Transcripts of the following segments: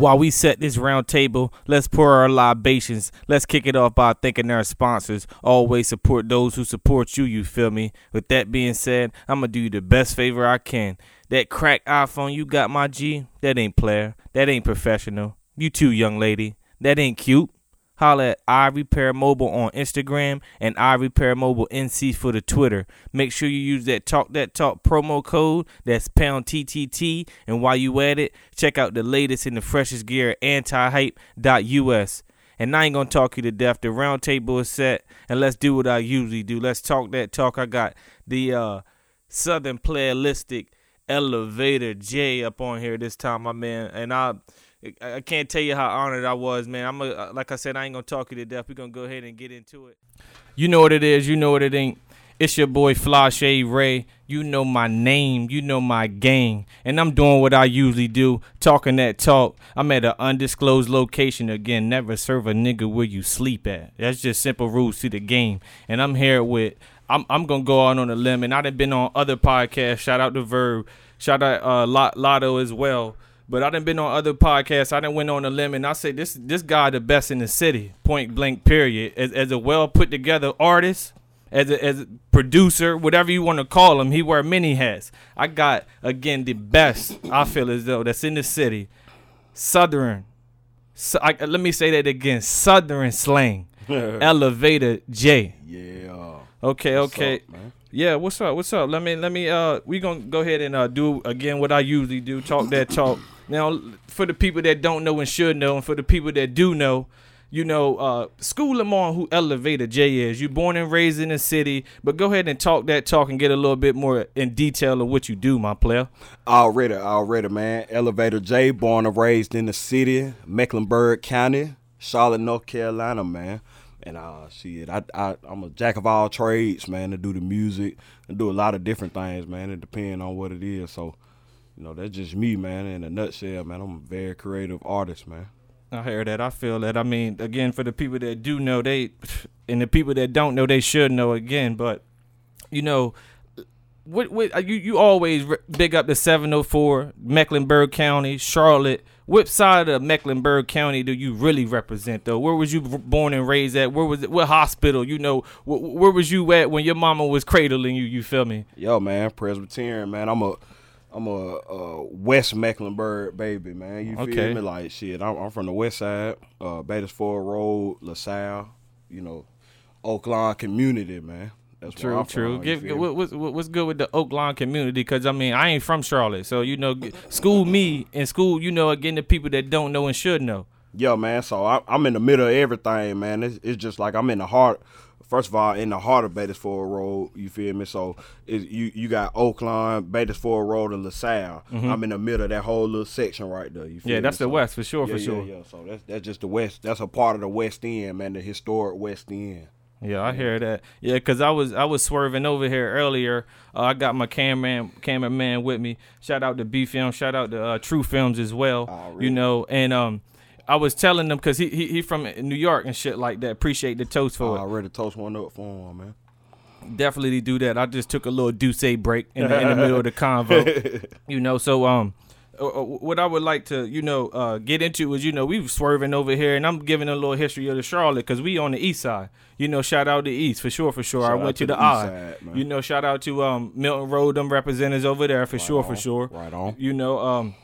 while we set this round table, let's pour our libations. Let's kick it off by thanking our sponsors. Always support those who support you, you feel me? With that being said, I'm gonna do you the best favor I can. That crack iPhone you got, my G, that ain't player. That ain't professional. You too, young lady. That ain't cute. Holla at I Repair Mobile on Instagram and I Repair Mobile NC for the Twitter. Make sure you use that Talk That Talk promo code. That's pound TTT. And while you at it, check out the latest and the freshest gear at antihype.us. And I ain't gonna talk you to death. The round table is set, and let's do what I usually do. Let's talk that talk. I got the uh, Southern Playalistic Elevator J up on here this time, my man. And I I can't tell you how honored I was, man. I'm a, like I said, I ain't gonna talk you to death. We're gonna go ahead and get into it. You know what it is. You know what it ain't. It's your boy Flashe Ray. You know my name. You know my gang. And I'm doing what I usually do, talking that talk. I'm at an undisclosed location again. Never serve a nigga where you sleep at. That's just simple rules to the game. And I'm here with. I'm I'm gonna go out on a limb, and I've been on other podcasts. Shout out to Verb. Shout out uh Lotto as well. But I done been on other podcasts. I done went on a limb and I said this this guy the best in the city. Point blank. Period. As, as a well put together artist, as a, as a producer, whatever you want to call him, he wear many hats. I got again the best. I feel as though that's in the city. Southern. So, I, let me say that again. Southern slang. Elevator J. Yeah. Okay. What's okay. up? Yeah, what's up? What's up? Let me let me uh we gonna go ahead and uh do again what I usually do, talk that talk. Now for the people that don't know and should know, and for the people that do know, you know, uh school them on who Elevator J is. You born and raised in the city, but go ahead and talk that talk and get a little bit more in detail of what you do, my player. Already, already, man. Elevator J, born and raised in the city, Mecklenburg County, Charlotte, North Carolina, man. And uh, shit, I, I I'm a jack of all trades, man. To do the music and do a lot of different things, man. It depends on what it is. So, you know, that's just me, man. In a nutshell, man. I'm a very creative artist, man. I hear that. I feel that. I mean, again, for the people that do know, they and the people that don't know, they should know again. But you know, what, what you you always big up the 704 Mecklenburg County, Charlotte. What side of Mecklenburg County do you really represent, though? Where was you born and raised at? Where was it? What hospital? You know, wh- where was you at when your mama was cradling you? You feel me? Yo, man, Presbyterian, man. I'm a I'm a uh, West Mecklenburg baby, man. You feel Okay. me? Like shit. I'm, I'm from the West Side, uh, Beatties Ford Road, LaSalle. You know, Oakland community, man. That's True, true. From, Give, what, what's, what's good with the Oakland community? Because I mean, I ain't from Charlotte, so you know, school me and school, you know, again, the people that don't know and should know. Yo, man. So I, I'm in the middle of everything, man. It's, it's just like I'm in the heart. First of all, in the heart of Beatties Ford Road, you feel me? So it, you you got Oakland, Beatties Ford Road, and LaSalle. I'm in the middle of that whole little section right there. You feel Mm-hmm. Yeah, me? that's the So- West for sure, yeah, for yeah, sure. Yeah, So that's that's just the West. That's a part of the West End, man. The historic West End. Yeah, I hear that. Yeah, cause I was I was swerving over here earlier. Uh, I got my cameraman cameraman with me. Shout out to B Film. Shout out to uh, True Films as well. Oh, really? You know, and um, I was telling them because he, he he from New York and shit like that. Appreciate the toast for I already toast one up for him, man. Definitely do that. I just took a little Duce break in the, in the middle of the convo. you know, so um. uh, uh, What I would like to, you know, uh, get into is, you know, we were swerving over here, and I'm giving a little history of the Charlotte because we on the east side. You know, shout out to the East for sure, for sure. Shout I went to, the, the man. You know, shout out to um Milton Road, them representatives over there for sure, for sure. right on. You know, um,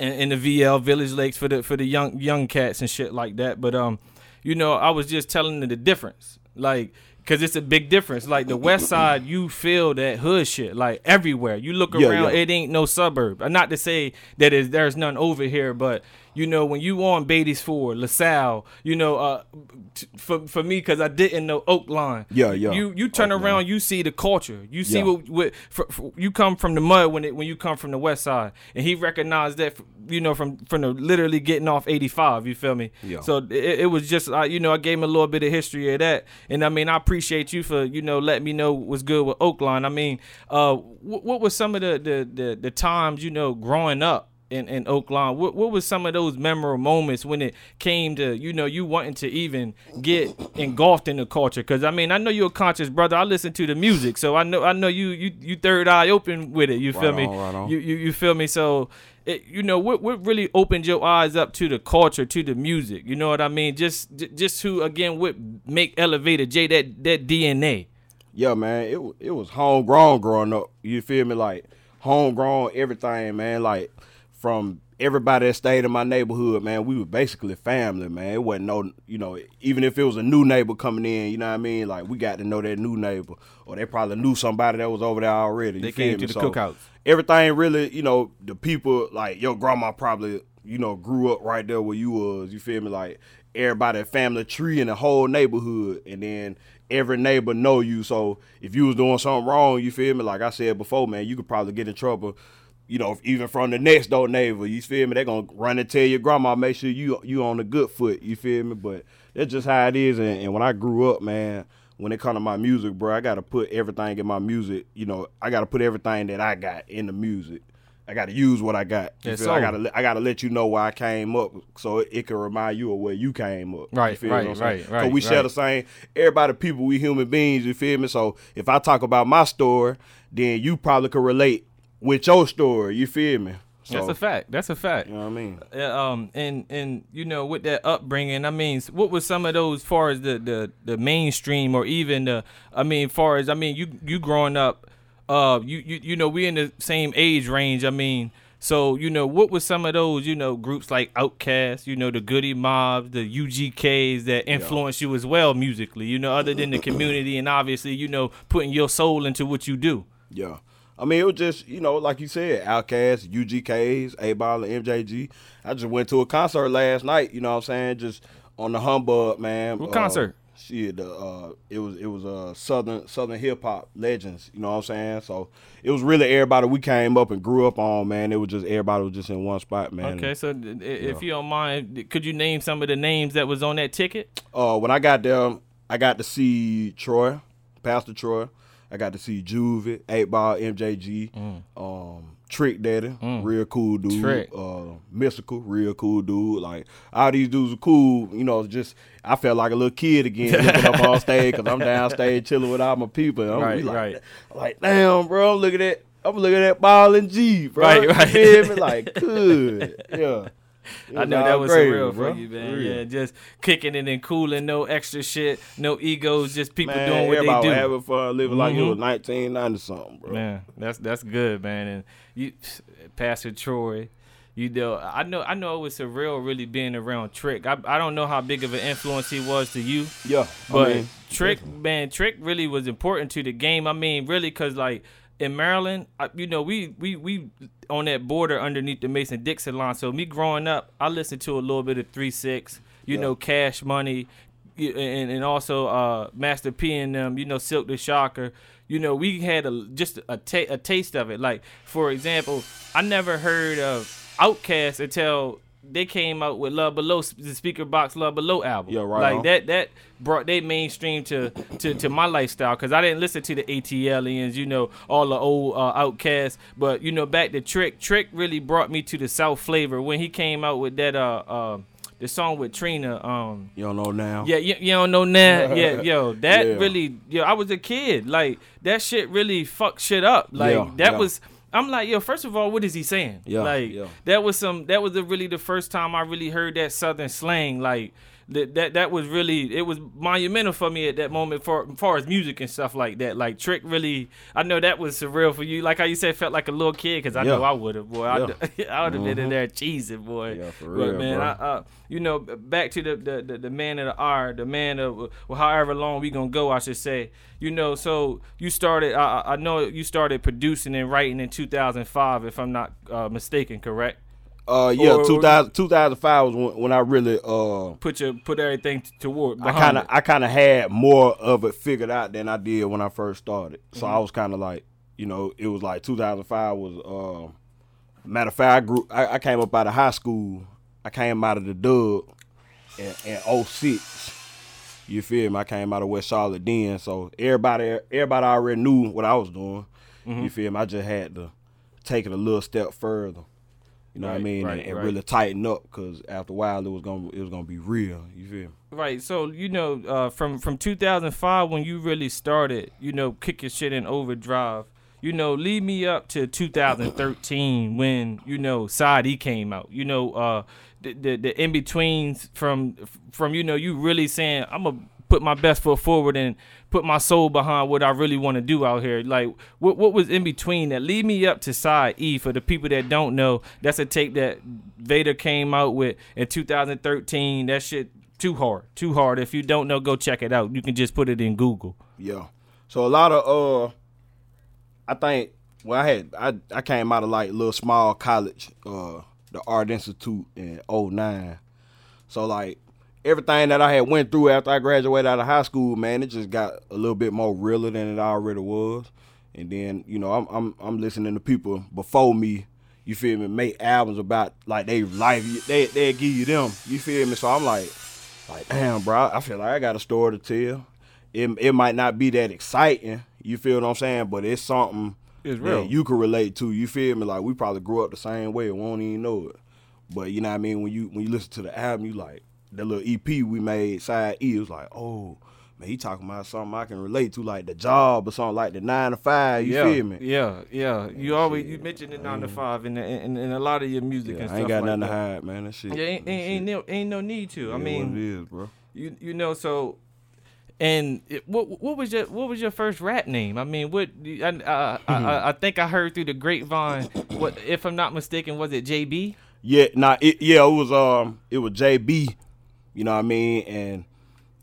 and, and the VL Village Lakes for the for the young young cats and shit like that. But um, you know, I was just telling them the difference, like. Cause it's a big difference. Like the west side, you feel that hood shit like everywhere. You look Yeah, around, yeah. it ain't no suburb. Not to say that is there's none over here, but you know when you on Beatties Ford, LaSalle, you know, uh, t- for for me, cause I didn't know Oakland. Yeah, yeah. You you turn Oakland. around, you see the culture. You see Yeah. what what fr fr you come from the mud when it when you come from the west side, and he recognized that you know from from the literally getting off eighty five. You feel me? Yeah. So it, it was just uh, you know I gave him a little bit of history of that, and I mean I appreciate you for you know letting me know what's good with Oakland. I mean, uh, what, what was some of the, the the the times you know growing up? In, in Oakland. What what was some of those memorable moments when it came to you know you wanting to even get engulfed in the culture? Because I mean I know you're a conscious brother. I listen to the music, so I know I know you you you third eye open with it. You feel Right me? on, right on. You, you you feel me? So. It, you know what? What really opened your eyes up to the culture, to the music? You know what I mean? Just, j- just who again would make Elevator J that that DNA? Yeah, man, it it was homegrown growing up. You feel me? Like homegrown everything, man. Like from everybody that stayed in my neighborhood, man, we were basically family, man. It wasn't no, you know, even if it was a new neighbor coming in, you know what I mean? Like we got to know that new neighbor, or they probably knew somebody that was over there already. They came me? to the So, cookouts. Everything really, you know, the people like your grandma probably, you know, grew up right there where you was. You feel me? Like everybody family tree in the whole neighborhood, and then every neighbor know you. So if you was doing something wrong, you feel me? Like I said before, man, you could probably get in trouble. You know, even from the next door neighbor, you feel me? They're gonna run and tell your grandma, make sure you you on the good foot. You feel me? But that's just how it is. And, and when I grew up, man, when it come to my music, bro, I gotta put everything in my music. You know, I gotta put everything that I got in the music. I gotta use what I got. You Yes, feel? I gotta I gotta let you know where I came up, so it, it can remind you of where you came up. You Right, right, right, right, 'Cause we share the same. Everybody, people, we human beings. You feel me? So if I talk about my story, then you probably could relate with your story. You feel me? So, That's a fact. That's a fact. You know what I mean? Yeah, um, and and you know, with that upbringing, I mean, what was some of those, far as the the the mainstream, or even the, I mean, far as I mean, you you growing up, uh, you you you know, we in the same age range. I mean, so you know, what was some of those, you know, groups like Outkast, you know, the Goodie Mobs, the UGKs that influenced you as well musically, you know, other than the community and obviously, you know, putting your soul into what you do. Yeah. I mean, it was just, you know, like you said, Outkast, UGKs, Eight Ball, and MJG. I just went to a concert last night, you know what I'm saying? Just on the humbug, man. What Uh, concert? Shit, uh it was it was uh southern southern hip hop legends, you know what I'm saying? So it was really everybody we came up and grew up on, man. It was just everybody was just in one spot, man. Okay, so i- if you don't mind, could you name some of the names that was on that ticket? uh, when I got there, I got to see Troy, Pastor Troy. I got to see Juvie, Eight Ball, MJG, um, Trick Daddy, real cool dude. Mm. Trick. Uh, Mystikal, real cool dude. Like all these dudes are cool. You know, just I felt like a little kid again looking up on stage because I'm downstage chilling with all my people. I'm Right, like, right. Like damn, bro, look at that. I'm looking at Ball and G, bro. Right, You right. feel me? Like good, yeah. I know that was gravy, surreal bro. for you, man. Real. Yeah, just kicking it and cooling, no extra shit, no egos, just people Man, doing what they do. having fun, living like it Mhm. was 1990 something, bro. Man, that's that's good, man. And you, Pastor Troy, you know, I know I know it was surreal really being around Trick. I I don't know how big of an influence he was to you, Yeah, but I mean, Trick, man, Trick really was important to the game. I mean, really, cause like in Maryland, I, you know, we we we on that border underneath the Mason Dixon line. So me growing up, I listened to a little bit of Three Six, you Yeah. know, Cash Money, and and also uh, Master P and them, you know, Silk the Shocker. You know, we had a just a, ta- a taste of it. Like for example, I never heard of Outkast until they came out with Love Below, the Speaker Box Love Below album. Yeah, right Like on. that that brought they mainstream to to, to my lifestyle because I didn't listen to the ATLiens, you know, all the old uh, Outkasts. But you know, back to Trick. Trick really brought me to the South flavor when he came out with that uh uh the song with Trina. Um, you don't know now. yeah, you, you don't know now. Yeah, yo, that Yeah. really, yo, I was a kid. Like that shit really fucked shit up. Like Yeah, that yeah. was. I'm like, yo. First of all, what is he saying? Yeah, like yeah. that was some. That was the, really the first time I really heard that Southern slang. Like that, that, that was really. It was monumental for me at that moment for as far as music and stuff like that. Like Trick really. I know that was surreal for you. Like how you said, felt like a little kid because I know I would have, boy. I, I would have been in there cheesing, boy. Yeah, for But, real, man. bro. I, uh, you know, back to the, the the the man of the hour, the man of well, however long we gonna go, I should say. You know, so you started. I, I I know you started producing and writing in 2005, if I'm not uh, mistaken. Correct? Uh, yeah, Or- 2000, 2005 was when, when I really uh, Put your put everything toward. I kind of. I kind of had more of it figured out than I did when I first started. So Mm-hmm. I was kind of like, you know, it was like 2005 was. Uh, matter of fact, I grew. I, I came up out of high school. I came out of the Dub in, in 06. You feel me? I came out of West Charlotte then, so everybody everybody already knew what I was doing. Mm-hmm. You feel me? I just had to take it a little step further. You know what I mean? right, and and right. really tighten up because after a while it was gonna it was gonna be real. You feel me? Right. So you know, uh, from from 2005 when you really started, you know, kick your shit in overdrive. You know, lead me up to 2013 when you know Side E came out. You know, uh, the the, the in betweens from from you know you really saying I'm gonna put my best foot forward and put my soul behind what I really want to do out here. Like, what what was in between that? Lead me up to Side E for the people that don't know. That's a tape that Vader came out with in 2013. That shit too hard, too hard. If you don't know, go check it out. You can just put it in Google. Yeah. So a lot of uh I think well I had I, I came out of like little small college, uh the Art Institute in 09. So like everything that I had went through after I graduated out of high school, man, it just got a little bit more realer than it already was. And then, you know, I'm I'm I'm listening to people before me, you feel me, make albums about like they life they they give you them. You feel me? So I'm like like, damn, bro, I feel like I got a story to tell. It, it might not be that exciting, you feel what I'm saying, but it's something It's that you can relate to. You feel me? Like we probably grew up the same way, and won't even know it. But you know what I mean? When you when you listen to the album, you like the little EP we made, side E, it was like, oh man, he talking about something I can relate to, like the job or something like the nine to five. You yeah, feel me? Yeah, yeah. You always you mentioned the nine to five in, the, in, in a lot of your music Yeah, and I stuff ain't got like nothing to hide, man. That shit. Yeah, ain't, that ain't, ain't, no, ain't no need to. I mean, it is, bro. you you know so and it, what what was your what was your first rap name i mean what I, uh, I, I, I think i heard through the grapevine what if i'm not mistaken was it jb Yeah, nah, it, yeah, it was um, it was JB, you know what I mean, and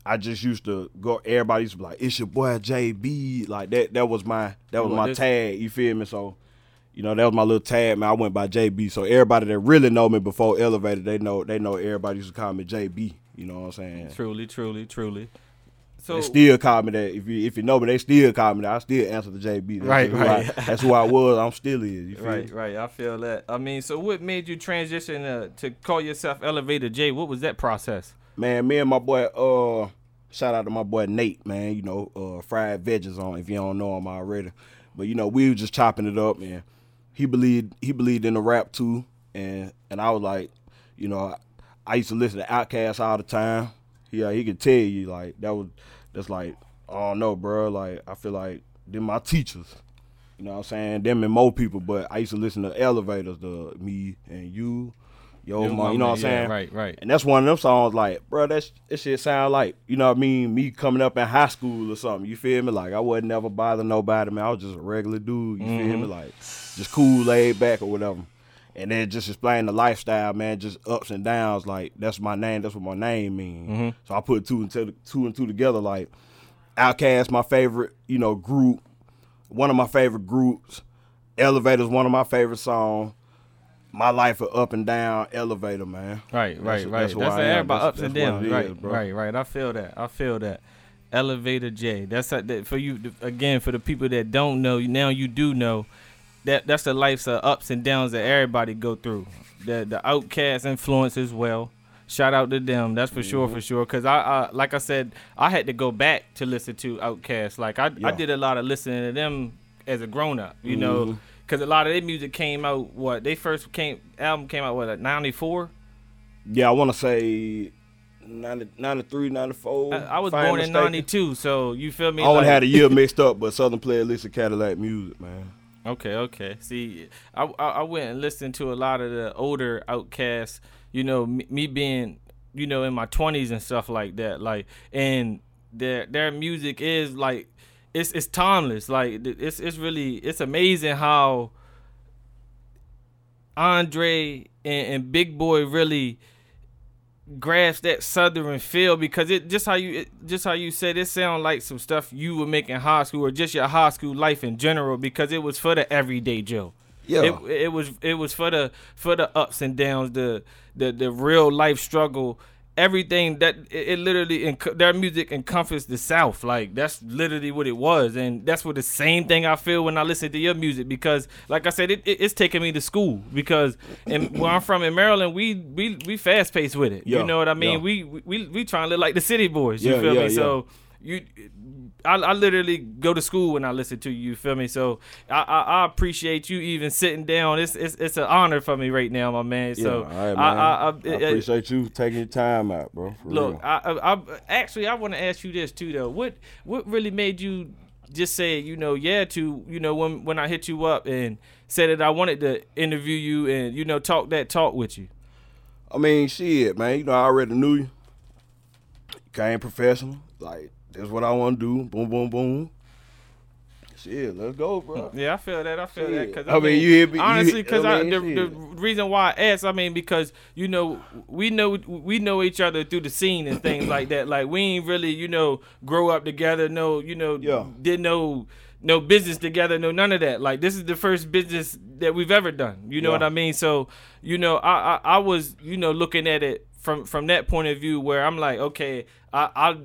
I just used to go. Everybody used to be like, "It's your boy JB," like that. That was my that was my tag. You feel me? So, you know, that was my little tag. Man, I went by JB. So everybody that really know me before Elevated, they know they know everybody used to call me JB. You know what I'm saying? truly truly truly so They still call me that. If you if you know me, they still call me that. I still answer the JB. That's Right, who right. I, that's who I was. I'm still is. You feel right me? right i feel that i mean so what made you transition uh, to call yourself elevator j what was that process Man, me and my boy, uh, shout out to my boy Nate, man. You know, uh, fried veggies on if you don't know him already. But you know, we were just chopping it up, and he believed he believed in the rap too, and and I was like, you know, I, I used to listen to Outkast all the time. Yeah, he could tell you like that was that's like, oh no, bro, like I feel like them my teachers. You know what I'm saying? Them and more people, but I used to listen to elevators, the me and you, yo, my you know what I'm saying? yeah, right right And that's one of them songs like, bro, that's that shit sound like, you know what I mean, me coming up in high school or something. You feel me? Like I wasn't never bother nobody, man. I was just a regular dude, you feel me? Mm-hmm. Like just cool, laid back or whatever. And then just explain the lifestyle, man, just ups and downs. Like that's my name, that's what my name means. Mm-hmm. So I put two and two, two and two together. Like Outkast, my favorite, you know, group, one of my favorite groups. Elevator's one of my favorite songs. My life of up and down, elevator, man. Right, right, That's- right. that's That's, everybody ups and downs. Right, is, right, right. I feel that. I feel that. Elevator J. That's a, that for you again. For the people that don't know, now you do know. That that's the life's of ups and downs that everybody go through. The the Outkast influence as well. Shout out to them. That's for sure, Mm-hmm. for sure. Cause I, I, like I said, I had to go back to listen to Outkast. Like I, I did a lot of listening to them as a grown up. You know, Mhm. cause a lot of their music came out. What they first came album came out what like ninety four. Yeah, I want to say 90, 93, 94. I, I was born in '92, so you feel me? I only like- had a year mixed up, but Southern Playlist of Cadillac Music, man. Okay, okay. See, I, I I went and listened to a lot of the older Outkasts. You know, me, me being you know in my twenties and stuff like that. Like, and their their music is like it's it's timeless. Like, it's it's really it's amazing how Andre and, and Big Boi really grasp that southern feel because it just how you it, just how you said it sound like some stuff you would make in high school or just your high school life in general because it was for the everyday Joe. Yeah. It, it was it was for the for the ups and downs, the the the real life struggle, everything that it, it literally enc- their music encompassed the South. Like that's literally what it was, and that's what the same thing I feel when I listen to your music because, like I said, it, it, it's taking me to school because and where I'm from in Maryland, we we we fast paced with it. Yeah, You know what I mean? yeah. We we we trying to look like the city boys. You Yeah, feel me? So you, I, I literally go to school when I listen to you. You feel me? So I, I, I appreciate you even sitting down. It's, it's it's an honor for me right now, my man. So yeah, right, man. I, I, I, I appreciate you taking your time out, bro. Look, real. I, I actually I want to ask you this too, though. What what really made you just say, you know, yeah to, you know, when when I hit you up and said that I wanted to interview you and you know talk that talk with you. I mean, shit, man. You know, I already knew you. Came professional. Like, that's what I want to do. Boom, boom, boom. Shit, let's go, bro. Yeah, I feel that. I feel that because I mean, you hear me- honestly because I I, mean, the, the reason why I asked, I mean, because you know we know we know each other through the scene and things like that. Like we ain't really you know grow up together. No, you know, Yeah. did no no business together. No, none of that. Like this is the first business that we've ever done. You know Yeah. what I mean? So you know, I, I I was you know looking at it from from that point of view where I'm like, okay, I I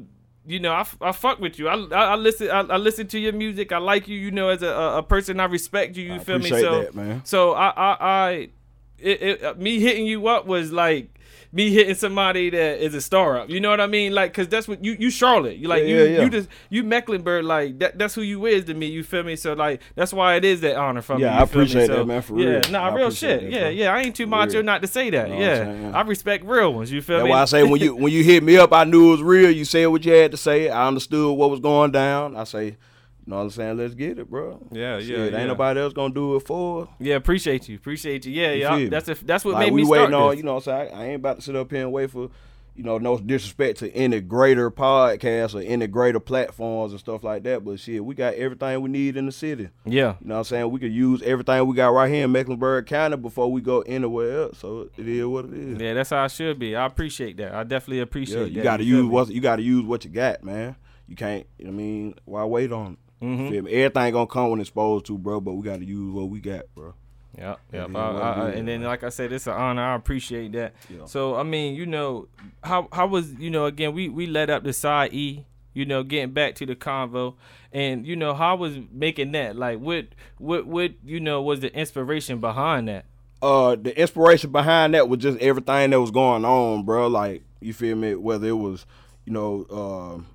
you know, I, I fuck with you. I, I, I listen. I, I listen to your music. I like you. You know, as a, a, person, I respect you. You I feel me? So, that, so I, I, I it, it, me hitting you up was like me hitting somebody that is a star up. You know what I mean? Like, cause that's what you, you Charlotte. You like Yeah, you, yeah, yeah. you just you Mecklenburg. Like that, that's who you is to me. You feel me? So like that's why it is that honor from me. Yeah, I appreciate So, that, man, for real. yeah, nah, I real shit. that, yeah, yeah. I ain't too macho real. not to say that. Yeah, saying, yeah. I respect real ones. You feel That's me? why I say when you when you hit me up, I knew it was real. You said what you had to say. I understood what was going down. I say, you know what I'm saying? Let's get it, bro. Yeah, Shit, yeah, yeah. Ain't nobody else gonna do it for. us. Yeah, appreciate you. Appreciate you. Yeah, yeah. That's a, that's what Like made we me start waiting on, this. you know what I'm saying? I, I ain't about to sit up here and wait for, you know, no disrespect to any greater podcasts or any greater platforms and stuff like that. But shit, we got everything we need in the city. yeah. You know what I'm saying? We could use everything we got right here in Mecklenburg County before we go anywhere else. So it is what it is. Yeah, that's how it should be. I appreciate that. I definitely appreciate Yeah, that. you got to use what you got to use what you got, man. You can't. I mean, why wait on? it? Mhm. Feel me? Everything gonna come when it's supposed to, bro. But we got to use what we got, bro. Yeah, It yeah. is I, I, I- and then, like I said, it's an honor. I appreciate that. Yeah. So, I mean, you know, how how was you know again we we led up the side E. You know, getting back to the convo, and you know how was making that like what what what you know was the inspiration behind that? uh the inspiration behind that was just everything that was going on, bro. Like you feel me? Whether it was, you know, um,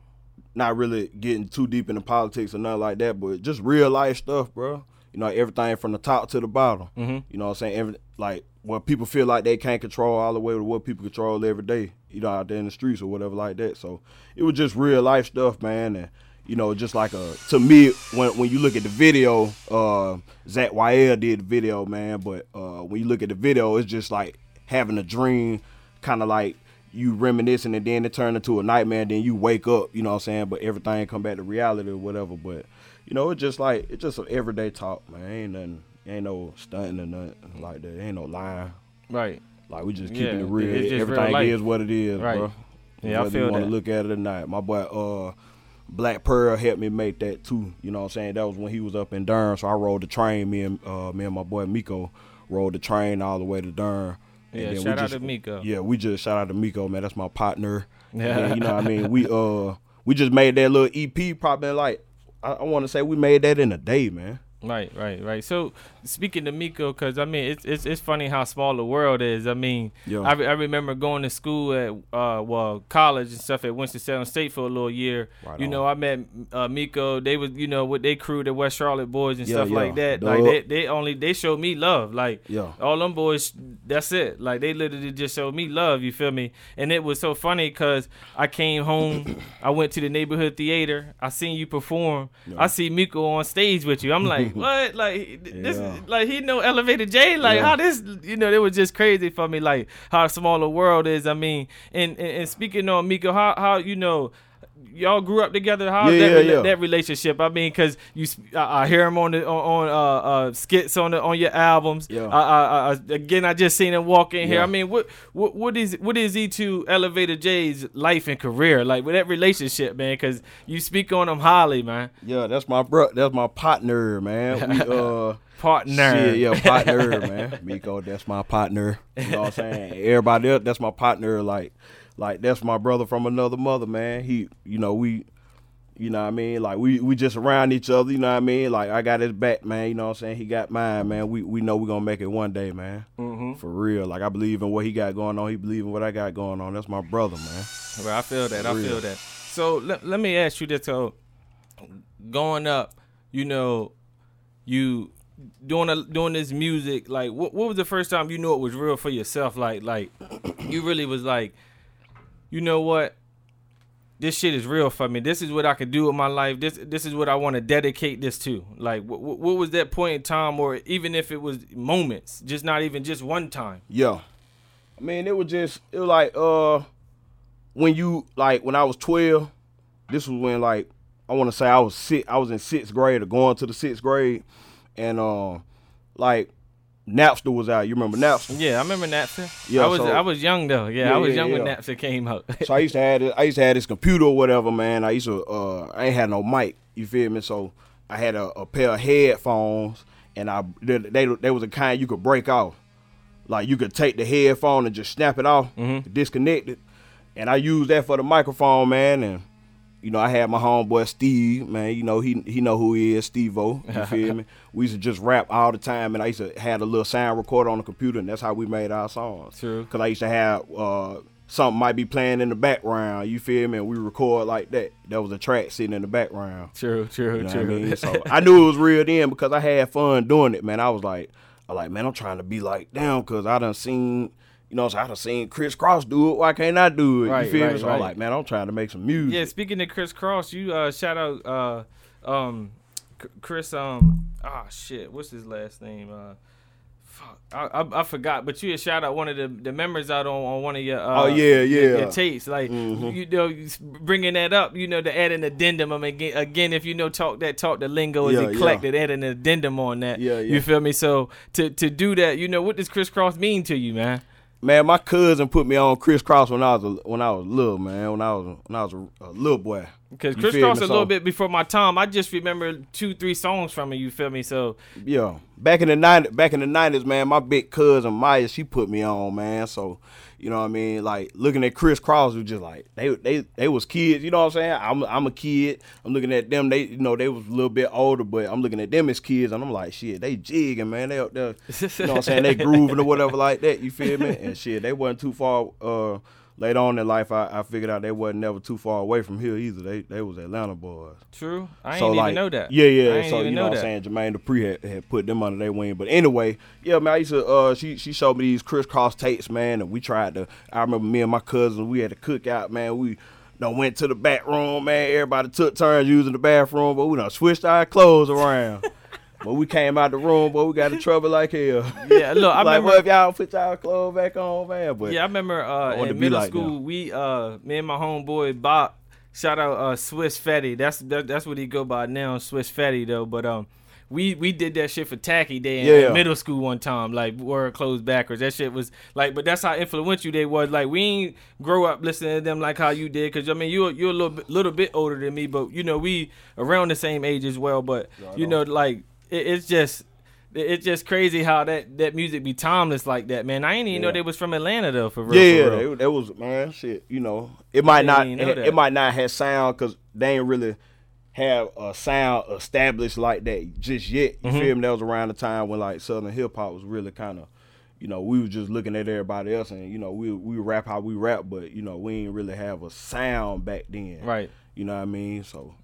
not really getting too deep into politics or nothing like that, but just real life stuff, bro. You know, everything from the top to the bottom. Mhm. You know what I'm saying? Every, like what people feel like they can't control all the way to what people control every day, you know, out there in the streets or whatever like that. So it was just real life stuff, man. And you know, just like a to me when when you look at the video, uh Zach Wild did the video, man, but uh when you look at the video, it's just like having a dream, kind of like you reminiscing and then it turned into a nightmare then you wake up, you know what I'm saying? But everything come back to reality or whatever. But you know, it's just like it's just an everyday talk, man. Ain't nothing ain't no stunting or nothing like that. Ain't no lying. Right. Like we just Yeah, keeping it real. it's real Everything is what it is, Right. bro. Yeah, I Whether feel you want to look at it or not. My boy uh Black Pearl helped me make that too. You know what I'm saying? That was when he was up in Durham. So I rode the train, me and uh me and my boy Miko rode the train all the way to Durham. Yeah, shout out just- to Miko. Yeah, we just shout out to Miko, man. That's my partner. Yeah. Yeah. you know what I mean? We uh we just made that little EP probably like I, I want to say we made that in a day, man. Right, right, right. So speaking to Miko, because I mean, it's, it's it's funny how small the world is. I mean, Yeah. I, re- I remember going to school at uh well college and stuff at Winston Salem State for a little year. Right you on. know, I met uh, Miko. They was you know with they crew the West Charlotte boys and Yeah, stuff yeah. like that. Duh. Like they, they only they showed me love. Like Yeah. all them boys, that's it. Like they literally just showed me love. You feel me? And it was so funny because I came home, I went to the neighborhood theater, I seen you perform. I see Miko on stage with you. I'm like, what? Like this? Yeah. Like he know Elevator J? Like Yeah. how this? You know, it was just crazy for me. Like how small the world is. I mean, and and, and speaking on Miko, how how you know. Y'all grew up together. How's Yeah, that, yeah, yeah. that relationship? I mean, cause you, I, I hear him on the on, on uh, uh, skits on the on your albums. Yeah. I, I, again, I just seen him walk in here. I mean, what, what, what is, what is he to Elevator J's life and career like with that relationship, man? Because you speak on him highly, man. Yeah, that's my bro. That's my partner, man. We uh. Partner. Shit, yeah, partner, man. Miko, that's my partner. You know what I'm saying? Everybody else, that's my partner. Like, like that's my brother from another mother, man. He, you know, we, you know what I mean? Like we we just around each other, you know what I mean? Like I got his back, man. You know what I'm saying? He got mine, man. We we know we're gonna make it one day, man. Mm-hmm. For real. Like I believe in what he got going on. He believe in what I got going on. That's my brother, man. Well, I feel that. I Real. feel that. So let, let me ask you this: so going up, you know, you doing a, doing this music. Like, what what was the first time you knew it was real for yourself? Like, like you really was like, you know what? This shit is real for me. This is what I can do with my life. This this is what I want to dedicate this to. Like, what, what was that point in time, or even if it was moments, just not even just one time. Yeah, I mean, it was just it was like uh when you like when I was twelve. This was when like I want to say I was six. I was in sixth grade or going to the sixth grade, and uh, like Napster was out. You remember Napster? Yeah, I remember Napster. Yeah, I was so, I was young though. Yeah, yeah I was yeah, young yeah. when Napster came out. so I used to have this, I used to have this computer or whatever, man. I used to uh, I ain't had no mic. You feel me? So I had a, a pair of headphones, and I they, they, they was a kind you could break off. Like you could take the headphone and just snap it off, mm-hmm. disconnect it, and I used that for the microphone, man, and you know, I had my homeboy Steve, man. You know, he he know who he is, Steve O. You feel me? We used to just rap all the time, and I used to had a little sound recorder on the computer, and that's how we made our songs. True. Cause I used to have uh, something might be playing in the background. You feel me? And we record like that. That was a track sitting in the background. True, true, you know true. I mean? So I knew it was real then because I had fun doing it, man. I was like, I like, man, I'm trying to be like them because I done seen you know, so I done seen Kris Kross do it. Why can't I do it? Right, you feel right, me? So right. I'm like, man, I'm trying to make some music. Yeah, speaking of Kris Kross, you uh, shout out uh, um, Chris. Um, ah, oh, shit, what's his last name? Uh, fuck, I, I, I forgot. But you had shout out one of the, the members out on, on one of your uh, oh yeah yeah your, your tapes. Like mm-hmm. you know, bringing that up. You know, to add an addendum. I mean, again, again, if you know talk that talk the lingo is yeah, eclectic, yeah. add an addendum on that. Yeah, yeah. You feel me? So to to do that, you know, what does Kris Kross mean to you, man? Man, my cousin put me on Kris Kross when I was a, when I was little, man. When I was when I was a, a little boy. Because Kris Kross a little bit before my time. I just remember two, three songs from it. You feel me? So yeah, back in the night, back in the nineties, man. My big cousin Maya, she put me on, man. So you know what I mean? Like looking at Kris Kross was just like they they they was kids. You know what I'm saying? I'm I'm a kid. I'm looking at them. They you know they was a little bit older, but I'm looking at them as kids, and I'm like, shit, they jigging, man. They up there, you know what I'm saying? They grooving or whatever like that. You feel me? And shit, they wasn't too far. uh later on in life, I, I figured out they wasn't never too far away from here either. They they was Atlanta boys. True, I so, ain't like, even know that. Yeah, yeah. So you know, know what I'm saying Jermaine Dupri had, had put them under their wing. But anyway, yeah, man. I used to. Uh, she she showed me these Kris Kross tapes, man, and we tried to. I remember me and my cousin, we had to cook out, man. We done went to the back room, man. Everybody took turns using the bathroom, but we done switched our clothes around. But we came out the room, but we got in trouble like hell. Yeah, look, I like, remember well, if y'all put y'all clothes back on, man. But yeah, I remember uh, I in middle like school, them. we uh, me and my homeboy Bob, shout out uh, Swiss Fatty. That's that, that's what he go by now, Swiss Fatty though. But um, we we did that shit for tacky day in yeah. middle school one time, like wore clothes backwards. That shit was like, but that's how influential they was. Like we ain't grow up listening to them like how you did, cause I mean you you're a little bit, little bit older than me, but you know we around the same age as well. But right you know like it, it's just it's just crazy how that that music be timeless like that, man. I ain't even yeah. know they was from Atlanta though, for real. Yeah, for real. that was man, shit. You know, it might not it, it, might not have sound because they ain't really have a sound established like that just yet. You mm-hmm. feel me? That was around the time when like Southern hip hop was really kind of, you know, we was just looking at everybody else and you know we we rap how we rap, but you know we ain't really have a sound back then. Right. You know what I mean? So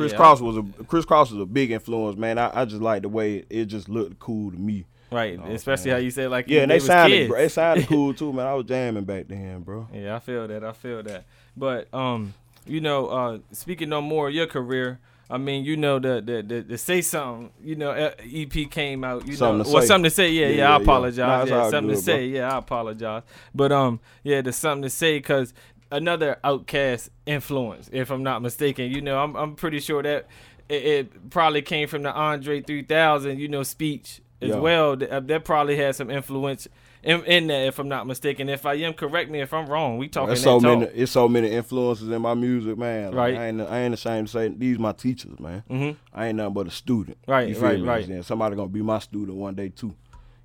Kris yeah. Kross was a Kris Kross was a big influence, man. I, I just like the way it, it, just looked cool to me. Right, you know especially how you said like yeah, and they, they sounded bro, it sounded cool too, man. I was jamming back then, bro. Yeah, I feel that. I feel that. But um, you know, uh, speaking no more of your career, I mean, you know, the the the, the say something, you know, EP came out, you something know, say. something to say. Yeah, yeah, yeah I apologize. Yeah. Nah, yeah something good, to say. Bro. Yeah, I apologize. But um, yeah, there's something to say because another Outkast influence, if I'm not mistaken. You know, I'm I'm pretty sure that it, it probably came from the Andre 3000, you know, speech as well. That, uh, that, probably had some influence in, in that, if I'm not mistaken. If I am, correct me if I'm wrong. We talking. So talk. many. It's so many influences in my music, man. Like, right. I ain't, I ain't ashamed to say these my teachers, man. Mm-hmm. I ain't nothing but a student. Right. You feel right. Me? Right. Somebody gonna be my student one day too.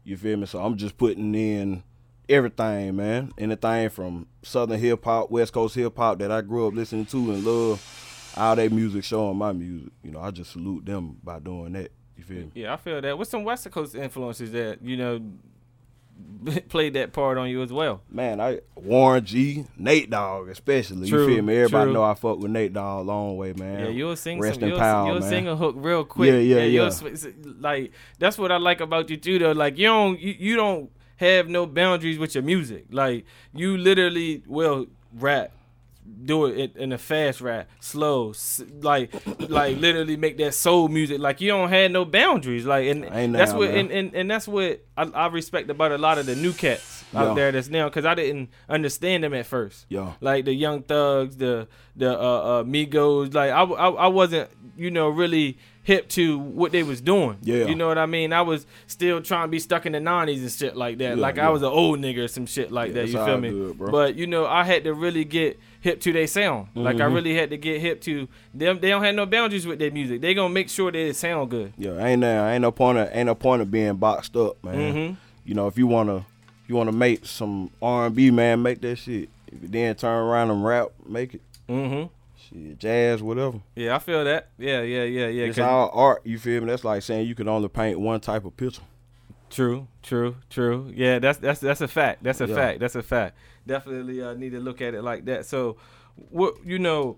You feel me? So I'm just putting in everything, man. Anything from Southern hip hop, West Coast hip hop that I grew up listening to and love all that music showing my music. You know, I just salute them by doing that. You feel me? Yeah, I feel that. What's some West Coast influences that you know played that part on you as well. Man, I Warren G, Nate Dogg, especially. True, you feel me? Everybody true. know I fuck with Nate Dogg a long way, man. Yeah, you'll sing Rest some. You'll, power, you'll sing a hook real quick. Yeah, yeah, you'll yeah. like that's what I like about you too. Though, like you don't you, you don't have no boundaries with your music. Like you literally will rap. Do it in, a fast rap, slow, like, like literally make that soul music. Like you don't have no boundaries. Like, and that's what, and, and, and that's what I, I respect about a lot of the new cats out Yeah. there that's now, because I didn't understand them at first Yeah. like the Young Thugs, the the uh, uh, Migos. Like I, I, I wasn't, you know, really hip to what they was doing. Yeah. you know what I mean. I was still trying to be stuck in the nineties and shit like that. Yeah, like yeah. I was an old nigga or some shit like Yeah, that. You feel me? bro. But you know, I had to really get hip to their sound. Like I Mhm. really had to get hip to them. They don't have no boundaries with their music. They gonna make sure that it sound good. Yeah, ain't there ain't no point of ain't no point of being boxed up, man. Mhm. You know, if you wanna you wanna make some R and B, man, make that shit. If you then turn around and rap, make it. Mhm. Shit, jazz, whatever. Yeah, I feel that. Yeah, yeah, yeah, yeah. it's all art. You feel me? That's like saying you can only paint one type of picture. True, true, true. Yeah, that's that's that's a fact. That's a Yeah. fact. That's a fact. Definitely uh, need to look at it like that. So, what you know,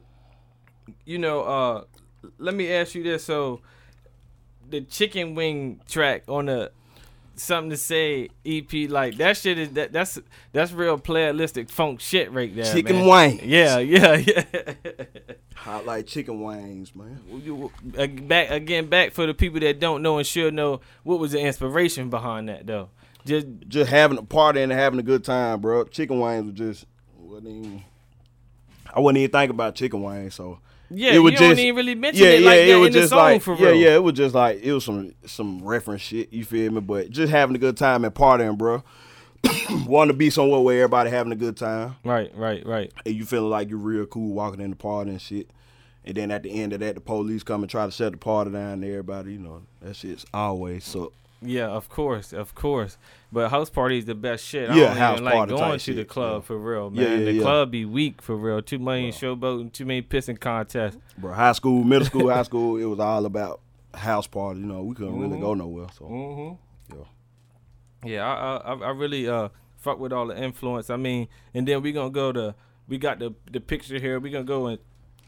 you know. uh Let me ask you this. So, the chicken wing track on the something to say EP like that shit is that that's that's real playalistic funk shit right there. Chicken man. wings. Yeah, yeah, yeah. Hot like chicken wings, man. Back again, back for the people that don't know and should know. What was the inspiration behind that though? Just Just having a party and having a good time, bro. Chicken wings was just wasn't even. I wouldn't even think about chicken wings, so Yeah, It was you don't even really mention yeah, it yeah, like it was in the just song like for real. yeah, yeah, it was just like it was some some reference shit. You feel me? But just having a good time and partying, bro. Want to be somewhere where everybody having a good time Right, right, right. and you feeling like you're real cool walking in the party and shit. And then at the end of that, the police come and try to shut the party down. And everybody, you know, that shit's always suck. Yeah, of course, of course. But house party is the best shit. I Yeah, don't house even like going to the club yeah. for real, man. yeah, the yeah. club be weak for real. Too many showboating, too many pissing contests. Bro, high school, middle school, high school, it was all about house party. You know, we couldn't really Mhm. go nowhere. So Mm-hmm. Yeah. Yeah, I, I I really uh fuck with all the influence. I mean, and then we gonna go to we got the the picture here. We gonna go in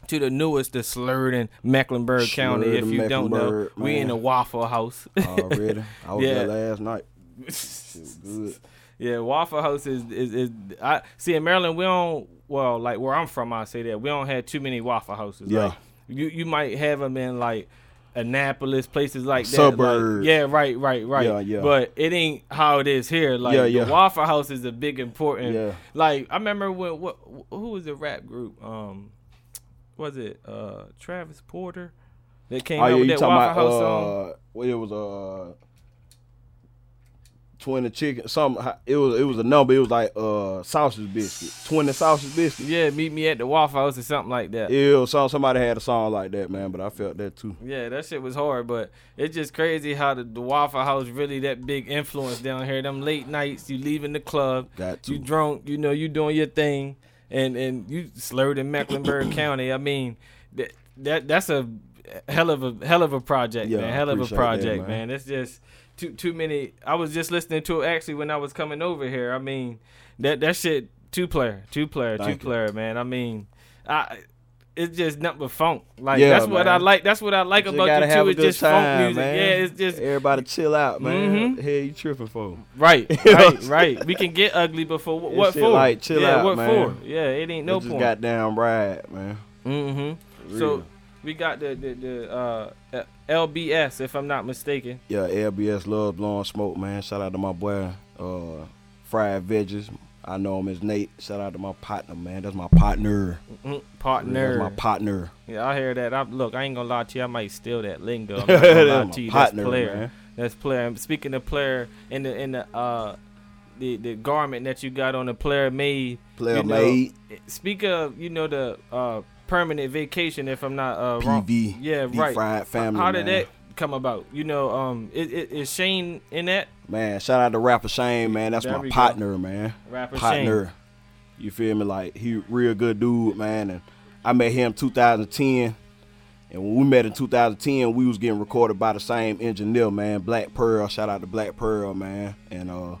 to the newest, the Slurred in Mecklenburg County. If you don't know, Mecklenburg, we in the Waffle House. already, I was Yeah. there last night. Good. Yeah, Waffle House is, is is I see in Maryland we don't well like where I'm from I say that we don't have too many Waffle Houses. Yeah. Like, you you might have them in like Annapolis places like that. Suburbs. Like, yeah, right, right, right. Yeah, yeah. But it ain't how it is here. Like Yeah, yeah. the Waffle House is a big important. Yeah. Like I remember when what who was the rap group? Um, was it uh Travis Porter that came Oh out yeah, with that talking Waffle about House song? uh, well, it was uh, twenty chicken. Some it was it was a number. It was like uh sausage biscuit, twenty sausage biscuit. Yeah, meet me at the Waffle House or something like that. Yeah, some somebody had a song like that, man. But I felt that too. Yeah, that shit was hard, but it's just crazy how the, the Waffle House really that big influence down here. Them late nights, you leaving the club, Got to. you drunk, you know, you doing your thing, and and you slurred in Mecklenburg County. I mean, that that that's a hell of a hell of a project, Yeah, man. Hell of a appreciate that, project, man. man. It's just too too many. I was just listening to it actually when I was coming over here. I mean, that that shit two player, two player, two you. player, man. I mean, I. It's just nothing but funk. Like Yeah, that's what I like. That's what I like Just about you too. It's just funk music. man. Yeah, it's just Everybody chill out, man. Mhm. The hell you tripping for? right, You right, right. We can get ugly before what, what for? like, chill yeah, out, what man. for? Yeah, it ain't no No just point. goddamn ride, man. mm-hmm. For So. We got the the, the uh, LBS, if I'm not mistaken. Yeah, LBS love blowing smoke, man. Shout out to my boy, uh, Fried Veggies. I know him as Nate. Shout out to my partner, man. That's my partner. Mm, partner. That's my partner. Yeah, I hear that. I, look, I ain't gonna lie to you. I might steal that lingo. I'm not gonna lie That's to you. partner, That's player. man. That's player. And Speaking of player, in the in the uh the the garment that you got on the player made. Player you know, made. Speak of you know the uh permanent vacation. If I'm not uh wrong. PV. Yeah, Deep right. Fried family. How did man. that come about? You know, um, is, is is Shane in that Man, shout out to rapper Shane, man. That's There my we go. partner, man. rapper Shane? partner. You feel me? Like he real good dude, man. And I met him 2010. And when we met in 2010, we was getting recorded by the same engineer, man. Black Pearl. Shout out to Black Pearl, man. And uh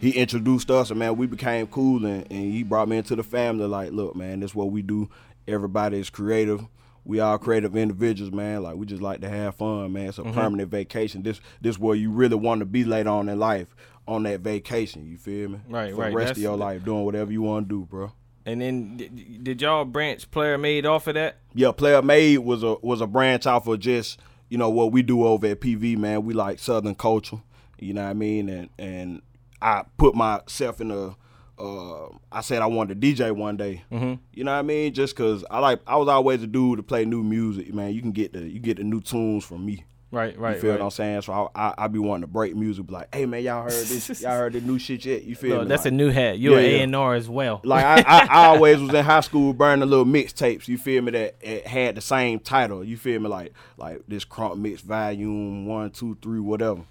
he introduced us, and man, we became cool, and, and he brought me into the family. Like, look, man, this is what we do. Everybody is creative. We all creative individuals, man. Like we just like to have fun, man. It's a Mm-hmm. permanent vacation. This this where you really want to be later on in life on that vacation. You feel me? Right, For right. the rest That's of your life, doing whatever you want to do, bro. And then did, did y'all branch player made off of that? Yeah, Player Made was a was a branch off of just you know what we do over at PV, man. We like Southern culture, you know what I mean, and and I put myself in a. Uh, I said I wanted to DJ one day. Mm-hmm. You know what I mean? Just cause I like I was always a dude to play new music, man. You can get the you get the new tunes from me. Right, right, You feel right. what I'm saying? So I, I I be wanting to break music, be like, hey man, y'all heard this? y'all heard the new shit yet? You feel No, me? that's Like- a new hat. You're Yeah, an. A and R as well. like I, I, I always was in high school burning little mixtapes. You feel me? That it had the same title. You feel me? Like like this crunk mix volume one, two, three, whatever.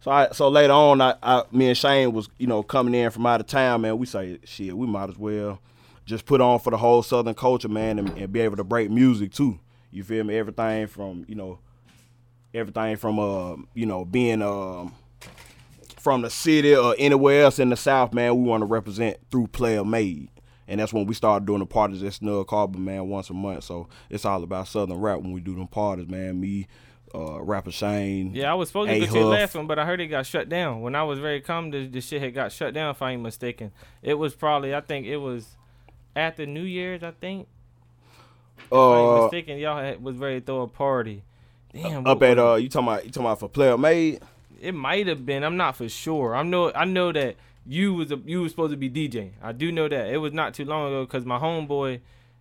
So I so later on, I, I me and Shane was you know coming in from out of town, man. We say shit, we might as well just put on for the whole Southern culture, man, and, and be able to break music too. You feel me? Everything from you know everything from uh you know being um from the city or anywhere else in the South, man, we want to represent through player made. And that's when we started doing the parties at Snug Harbor, man, once a month. So it's all about Southern rap when we do them parties, man. Me, uh, rapper Shane. Yeah, I was supposed to go to the last one, but I heard it got shut down. When I was very calm, the, the shit had got shut down. If I ain't mistaken, it was probably I think it was after New Year's. I think. If I ain't Uh, mistaken, y'all had, was ready to throw a party. Damn. up at uh, you talking about you talking about for player made? it might have been. I'm not for sure. I know. I know that you was a, you was supposed to be DJing. I do know that. It was not too long ago because my homeboy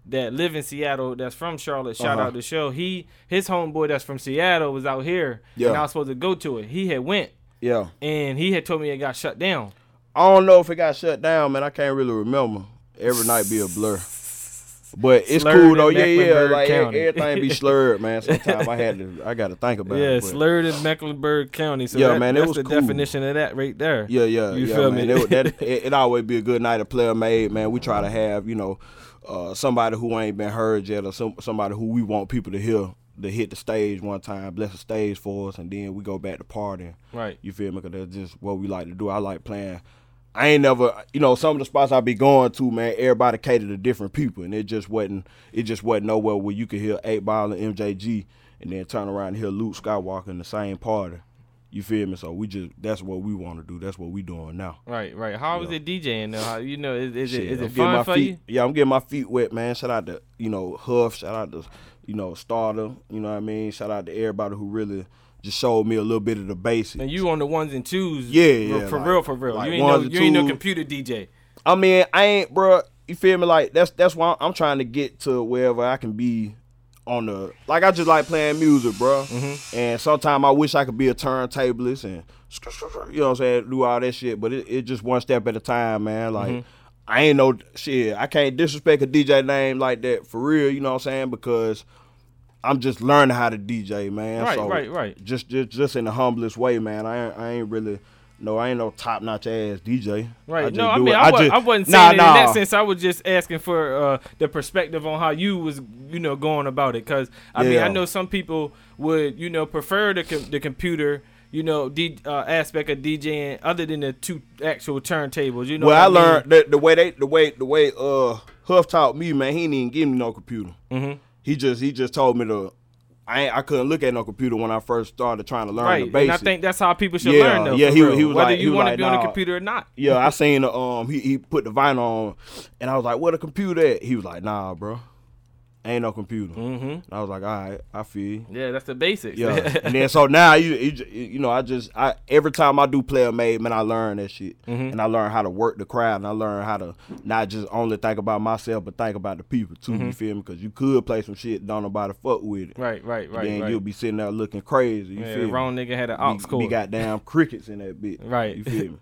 that live in Seattle, that's from Charlotte. Shout Uh-huh. out the show. He his homeboy that's from Seattle was out here, Yeah. and I was supposed to go to it. He had went, Yeah. and he had told me it got shut down. I don't know if it got shut down, man. I can't really remember. Every night be a blur. But it's Slurred cool though. Yeah, yeah. Like County. everything be slurred, man. Sometimes I had to I gotta think about yeah, it. but- slurred in Mecklenburg County. So Yeah, that- man, it that's was the cool. definition of that right there. Yeah, yeah, You yeah, feel man. me? It, that, it, it always be a good night of player made, man. We try to have, you know, uh, somebody who ain't been heard yet, or some somebody who we want people to hear to hit the stage one time, bless the stage for us, and then we go back to partying. Right. You feel me? Cause that's just what we like to do. I like playing. I ain't never, you know, some of the spots I be going to, man. Everybody cater to different people, and it just wasn't, it just wasn't nowhere where you could hear Eight Ball and MJG, and then turn around and hear Luke Skywalker in the same party. You feel me? So we just, that's what we want to do. That's what we doing now. Right, right. How was it DJing though? How, you know, is, is it Shit, is I'm it fun for feet, you? Yeah, I'm getting my feet wet, man. Shout out to you know Huff. Shout out to you know Starter. You know what I mean. Shout out to everybody who really just showed me a little bit of the basics. And you on the ones and twos? Yeah, for, yeah, for like- real, for real. like you ain't no, you ain't no computer DJ. I mean, I ain't, bro. You feel me? Like that's that's why I'm trying to get to wherever I can be on the. Like I just like playing music, bro. Mm-hmm. And sometimes I wish I could be a turntablist and you know what I'm saying, do all that shit. But it, it just one step at a time, man. Like. Mm-hmm. I ain't no shit. I can't disrespect a DJ name like that for real. You know what I'm saying? Because I'm just learning how to DJ, man. Right, so right, right. Just, just, just in the humblest way, man. I, I ain't really. No, I ain't no top notch ass DJ. Right. just no, I mean, it- I, wa- just- I wasn't Nah, saying it in nah. that sense. I was just asking for uh, the perspective on how you was, you know, going about it. Because I mean, I know some people would, you know, prefer the com- the computer, you know, D- uh, aspect of DJing other than the two actual turntables. You know, well, I what mean? learned that the way they, the way, the way uh Huff taught me, man. He didn't even give me no computer. Mhm. He just, he just told me to. I I couldn't look at no computer when I first started trying to learn Right, the and. I think that's how people should Yeah, learn, though. yeah, he- real. he was whether like- you want to like, be on the nah. computer or not. Yeah, I seen um he, he put the vinyl on and I was like, Where the computer at? He was like, Nah, bro. Ain't no computer. Mm-hmm. And I was like, All right, I feel you. Yeah, that's the basics. Yeah. and then so now you, you you know, I just I every time I do player made, man, I learn that shit. Mm-hmm. And I learn how to work the crowd and I learn how to not just only think about myself but think about the people too. You feel me? Because you could play some shit don't nobody fuck with it. Mm-hmm. Right, right, right, then right. you'll be sitting there looking crazy. You yeah, feel the me? wrong nigga had an aux cord. be goddamn crickets in that bitch. Right. You feel me?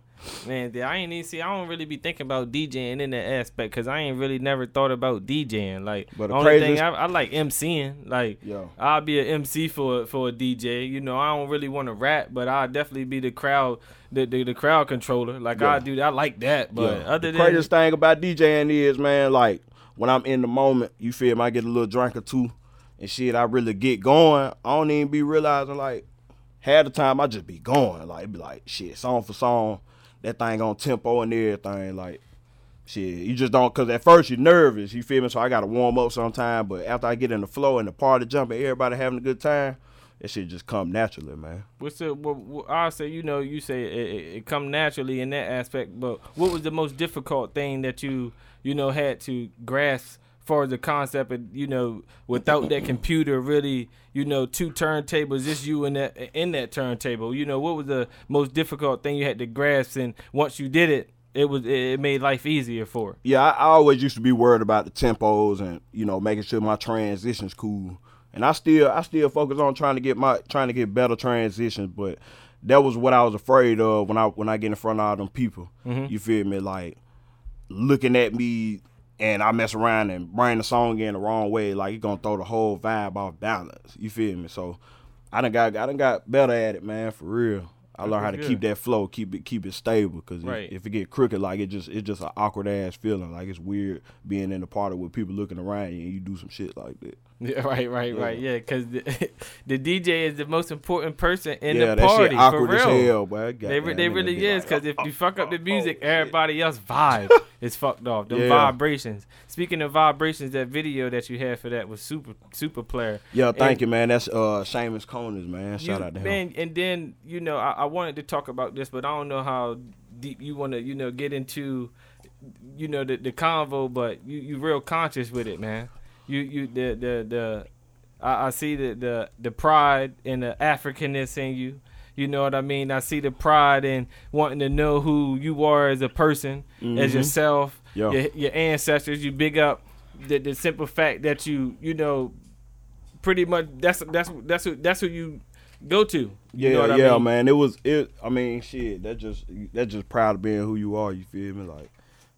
Man, I ain't even see. I don't really be thinking about DJing in that aspect because I ain't really never thought about DJing. Like, But the only thing I, I like MCing. Like, Yeah. I'll be an MC for for a DJ. You know, I don't really want to rap, but I'll definitely be the crowd, the the, the crowd controller. Like, Yeah. I do. I like that. But Yeah. other the than craziest thing about DJing is, man, like when I'm in the moment, you feel me? I get a little drink or two and shit. I really get going. I don't even be realizing like half the time I just be going. Like be like shit, song for song. That thing on tempo and everything. Like shit, you just don't cause at first you're nervous, you feel me? So I gotta warm up sometime. But after I get in the flow and the party jumping, everybody having a good time, that shit just come naturally, man. What's the? What, what, I say, you know, you say it, it, it come naturally in that aspect. But what was the most difficult thing that you you know had to grasp? Far as the concept of you know without that computer really you know two turntables just you in that in that turntable. You know what was the most difficult thing you had to grasp? And once you did it it was it made life easier for yeah I, I always used to be worried about the tempos and you know making sure my transitions cool. And I still I still focus on trying to get my trying to get better transitions but that was what I was afraid of when I when I get in front of all them people. Mm-hmm. you feel me? Like looking at me and I mess around and bring the song in the wrong way, like it's gonna throw the whole vibe off balance. You feel me? So I done got I done got better at it, man, for real. I learned how to good. keep that flow, keep it keep it stable. Cause right. if, if, it get crooked, like it just it's just an awkward ass feeling. Like it's weird being in the party with people looking around you and you do some shit like that. Yeah, right, right, yeah. right. Yeah, because the, the, DJ is the most important person in yeah, the party. For real. Hell, boy. They, they really is because like, if you fuck up the music, oh, everybody else vibe is fucked off. The yeah. vibrations. Speaking of vibrations, that video that you had for that was super super player. Yeah, thank and, you, man. That's uh Seamus Coners, man. Shout you, out to man, him. And then you know I, I wanted to talk about this, but I don't know how deep you want to you know get into you know the the convo, but you you real conscious with it, man you you the the the I, I see the, the the pride and the Africanness in you. You know what I mean? I see the pride in wanting to know who you are as a person, mm-hmm. as yourself, your, your ancestors. You big up the, the simple fact that you you know pretty much that's that's that's who that's who you go to. Yeah, yeah, mean? man. It was it. I mean, shit. That just that just proud of being who you are. You feel me? Like,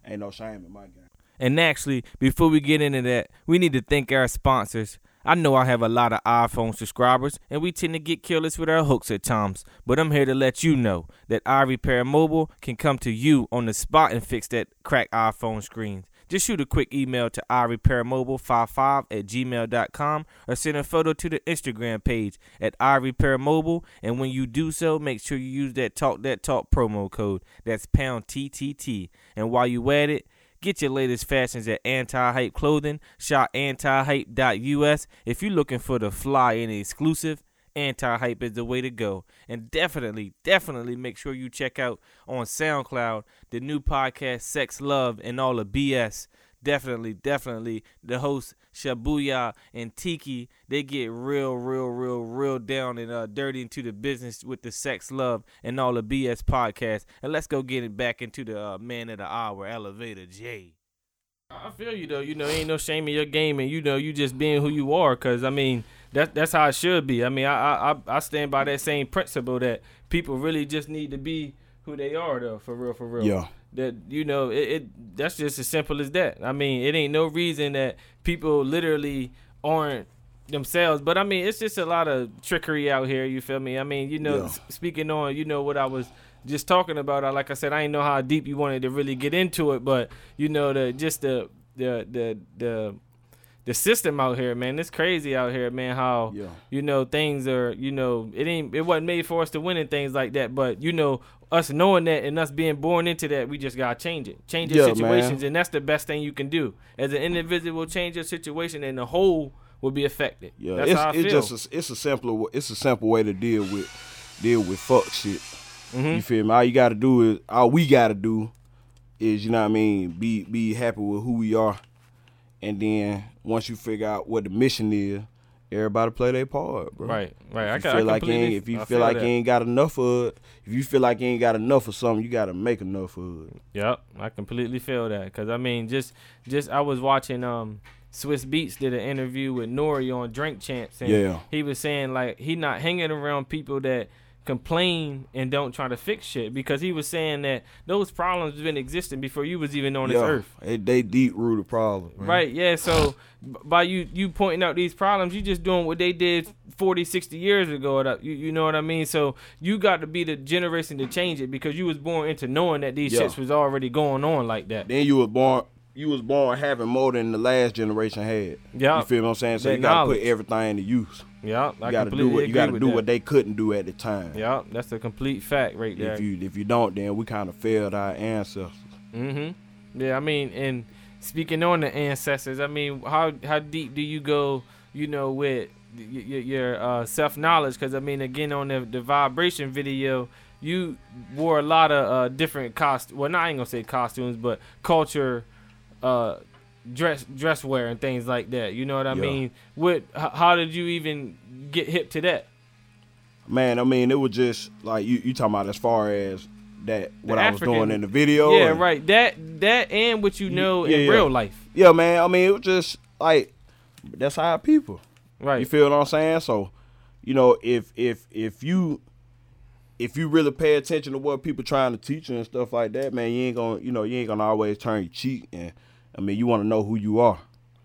ain't no shame in my game. And actually, before we get into that, we need to thank our sponsors. I know I have a lot of iPhone subscribers, and we tend to get careless with our hooks at times, but I'm here to let you know that iRepair Mobile can come to you on the spot and fix that cracked iPhone screens. Just shoot a quick email to iRepairMobile55 at gmail.com or send a photo to the Instagram page at iRepairMobile. And when you do so, make sure you use that Talk That Talk promo code. That's pound TTT. And while you're at it, Get your latest fashions at Anti Hype Clothing. Shop antihype.us. If you're looking for the fly and exclusive, Anti Hype is the way to go. And definitely, definitely make sure you check out on SoundCloud the new podcast, Sex, Love, and All the BS definitely, definitely the hosts Shabuya and Tiki, they get real, real, real, real down and uh, dirty into the business with the sex, love, and all the BS podcast. And let's go get it back into the uh, man of the hour, Elevator J. I feel you though. You know, ain't no shame in your game, and you know, you just being who you are. Cause I mean, that's that's how it should be. I mean, I I I stand by that same principle that people really just need to be who they are though, for real, for real. Yeah that you know it, it, that's just as simple as that i mean it ain't no reason that people literally aren't themselves but i mean it's just a lot of trickery out here you feel me i mean you know yeah. speaking on you know what i was just talking about I, like i said i didn't know how deep you wanted to really get into it but you know the just the the the the the system out here, man. It's crazy out here, man. How yeah. you know things are, you know, it ain't it wasn't made for us to win and things like that. But you know, us knowing that and us being born into that, we just gotta change it, change your yeah, situations, man. and that's the best thing you can do as an individual. Change your situation, and the whole will be affected. Yeah, that's it's, it's just a, it's a simpler it's a simple way to deal with deal with fuck shit. Mm-hmm. You feel me? All you gotta do is all we gotta do is you know what I mean. Be be happy with who we are, and then once you figure out what the mission is, everybody play their part, bro. Right, right. If I feel like you ain't, if you feel, feel, like you ain't got enough of it, if you feel like you ain't got enough of something, you got to make enough of it. Yep, I completely feel that. Cause I mean, just just I was watching um Swizz Beatz did an interview with N.O.R.E. on Drink Champs, and yeah. he was saying like he not hanging around people that complain and don't try to fix shit because he was saying that those problems have been existing before you was even on this earth. They, they deep rooted problems. Right, yeah. So by you you pointing out these problems, you just doing what they did 40, 60 years ago. You, you know what I mean? So you got to be the generation to change it because you was born into knowing that these shits was already going on like that. Then you were born you was born having more than the last generation had. Yeah. You feel what I'm saying? So That you gotta knowledge. put everything to use. Yeah, You I gotta do what you gotta do that. what they couldn't do at the time. Yeah, that's a complete fact right there. If you if you don't, then we kind of failed our ancestors. Mm-hmm. Yeah, I mean, and speaking on the ancestors, I mean, how how deep do you go? You know, with y- y- your uh, self knowledge? Because I mean, again, on the the vibration video, you wore a lot of uh, different cost. Well, not I ain't gonna say costumes, but culture, uh, dress dress wear and things like that. You know what I Yeah. mean? What? H- how did you even get hip to that? Man, I mean, it was just like you you talking about as far as that what I was doing in the video. yeah, and- right. That that and what you know yeah, in yeah. real life. Yeah, man. I mean, it was just like that's how people. Right. You feel what I'm saying? So, you know, if if if you if you really pay attention to what people trying to teach you and stuff like that, man, you ain't gonna you know you ain't gonna always turn your cheek. And I mean, you want to know who you are.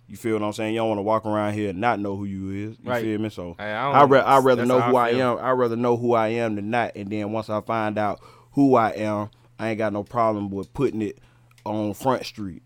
You feel what I'm saying? You don't want to walk around here and not know who you is. You Right. feel me? So I I ra- I rather know who I I, am. I rather know who I am than not. And then once I find out who I am, I ain't got no problem with putting it on Front Street.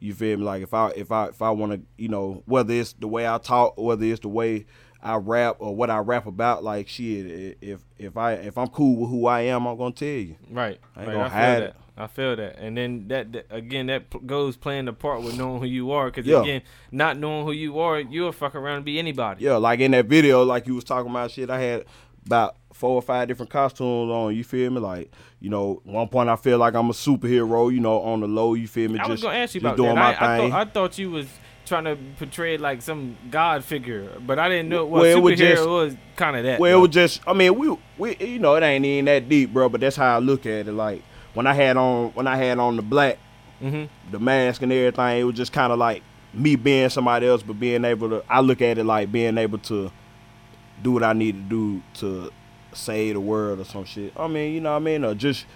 You feel me? Like if I if I if I want to, you know, whether it's the way I talk, whether it's the way I rap or what I rap about, like shit. If if I if I'm cool with who I am, I'm gonna tell you. Right. I ain't right. gonna hide that. it. I feel that. And then that, that again, that p- goes playing the part with knowing who you are. Because Yeah. again, not knowing who you are, you'll fuck around and be anybody. Yeah, like in that video, like you was talking about shit. I had about four or five different costumes on. You feel me? Like you know, one point I feel like I'm a superhero. You know, on the low. You feel me? I was gonna ask you about doing that. my I, I, thought, I thought you was trying to portray like some god figure, but I didn't know. Well, Well, it was superhero just- was kind of that. Well, it was just, I mean, we, we, you know, it ain't even that deep, bro. But that's how I look at it. Like when I had on, when I had on the black, Mhm. the mask and everything, it was just kind of like me being somebody else, but being able to. I look at it like being able to do what I need to do to save the world or some shit. I mean, you know what I mean? Or just,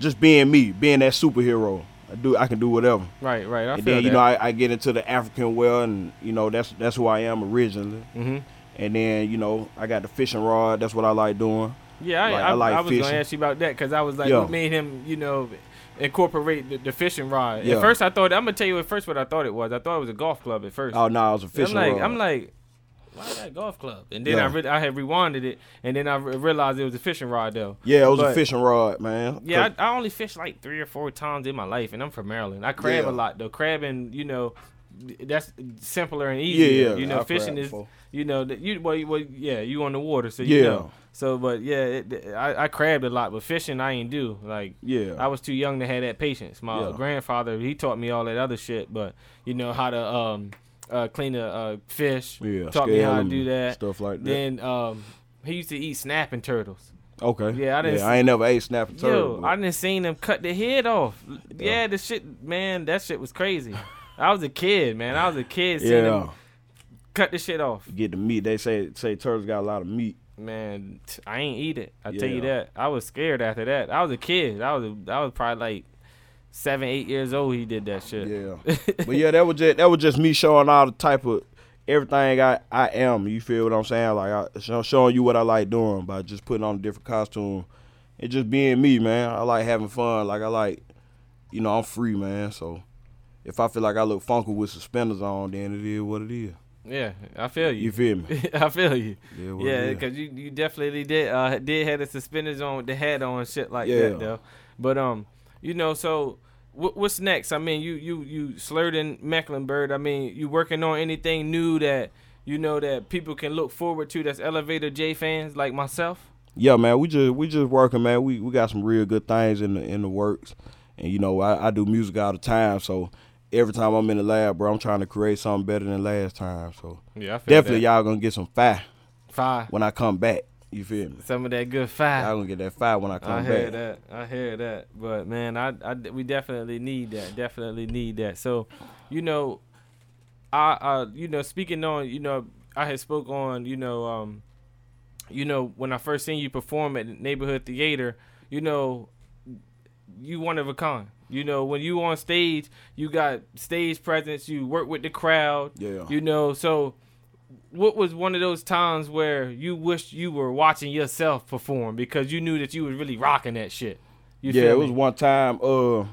just being me, being that superhero. I do, I can do whatever. Right. Right. I and feel then you that. know, I, I get into the African well, and you know, that's that's who I am originally. hmm And then you know, I got the fishing rod. That's what I like doing. Yeah, I, Like, I, I like I was gonna ask you about that because I was like, Yeah. what made him, you know, incorporate the, the fishing rod? Yeah. At first, I thought I'm gonna tell you at first what I thought it was. I thought it was a golf club at first. Oh no, it was a I'm fishing like, rod. I'm like, why is that golf club? And then Yeah. I re- I had rewinded it, and then I re- realized it was a fishing rod though. yeah, it was a fishing rod, man. Yeah, I, I only fished like three or four times in my life, and I'm from Maryland. I crab Yeah. a lot though. Crabbing, you know, that's simpler and easier. yeah. you know, I fishing is, before. You know, that you well, you- well, yeah, you on the water, so you Yeah. know. So, but yeah, it, I, I crabbed a lot, but fishing I ain't do. Like Yeah, I was too young to have that patience. My Yeah. grandfather he taught me all that other shit, but you know how to um uh, clean a uh, fish. yeah. taught me how to do that. Stuff like that. Then um he used to eat snapping turtles. okay. Yeah, I didn't I ain't never ate snapping turtle. Yo, but- I didn't seen them cut the head off. Yeah, Yeah. the shit, man, that shit was crazy. I was a kid, man. I was a kid seeing yeah. them cut the shit off. Get the meat. They say say turtles got a lot of meat. Man, t- I ain't eat it. I tell you that. I was scared after that. I was a kid. I was I was probably like seven, eight years old. He did that shit. Yeah. but yeah, that was just that was just me showing all the type of everything I I am. You feel what I'm saying? Like I show- showing you what I like doing by just putting on a different costume and just being me, man. I like having fun. Like I like, you know, I'm free, man. So if I feel like I look funky with suspenders on, then it is what it is. Yeah, I feel you. You feel me? I feel you. Yeah, what Yeah, because you, you definitely did uh did have the suspenders on with the hat on and shit like Yeah. that though. But um, you know, so what, what's next? I mean, you you you slurred in Mecklenburg. I mean, you working on anything new that you know that people can look forward to? That's Elevator J fans like myself. Yeah, man, we just we just working, man. We we got some real good things in the in the works, and you know I, I do music all the time, so every time I'm in the lab, bro, I'm trying to create something better than last time. So Yeah, I feel definitely that. y'all gonna get some fire fire. when I come back. You feel me? Some of that good fire. Y'all gonna get that fire when I come I hear back. that. I hear that. But man, I, I we definitely need that. Definitely need that. So, you know, I uh you know speaking on you know I had spoke on you know um you know when I first seen you perform at neighborhood theater, you know, you one of a kind. You know when you on stage, you got stage presence. You work with the crowd. Yeah. You know so. What was one of those times where you wished you were watching yourself perform because you knew that you was really rocking that shit? You yeah, it was one time. Uh,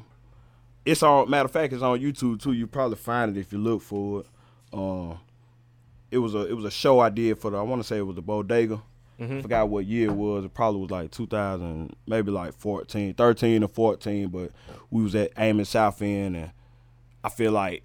it's on. Matter of fact, it's on YouTube too. You probably find it if you look for it. Um, it was a it was a show I did for the. I want to say it was the Bodega. Mhm. Forgot what year it was. It probably was like 2000, maybe like 14, 13 or 14. But we was at Amos' South End, and I feel like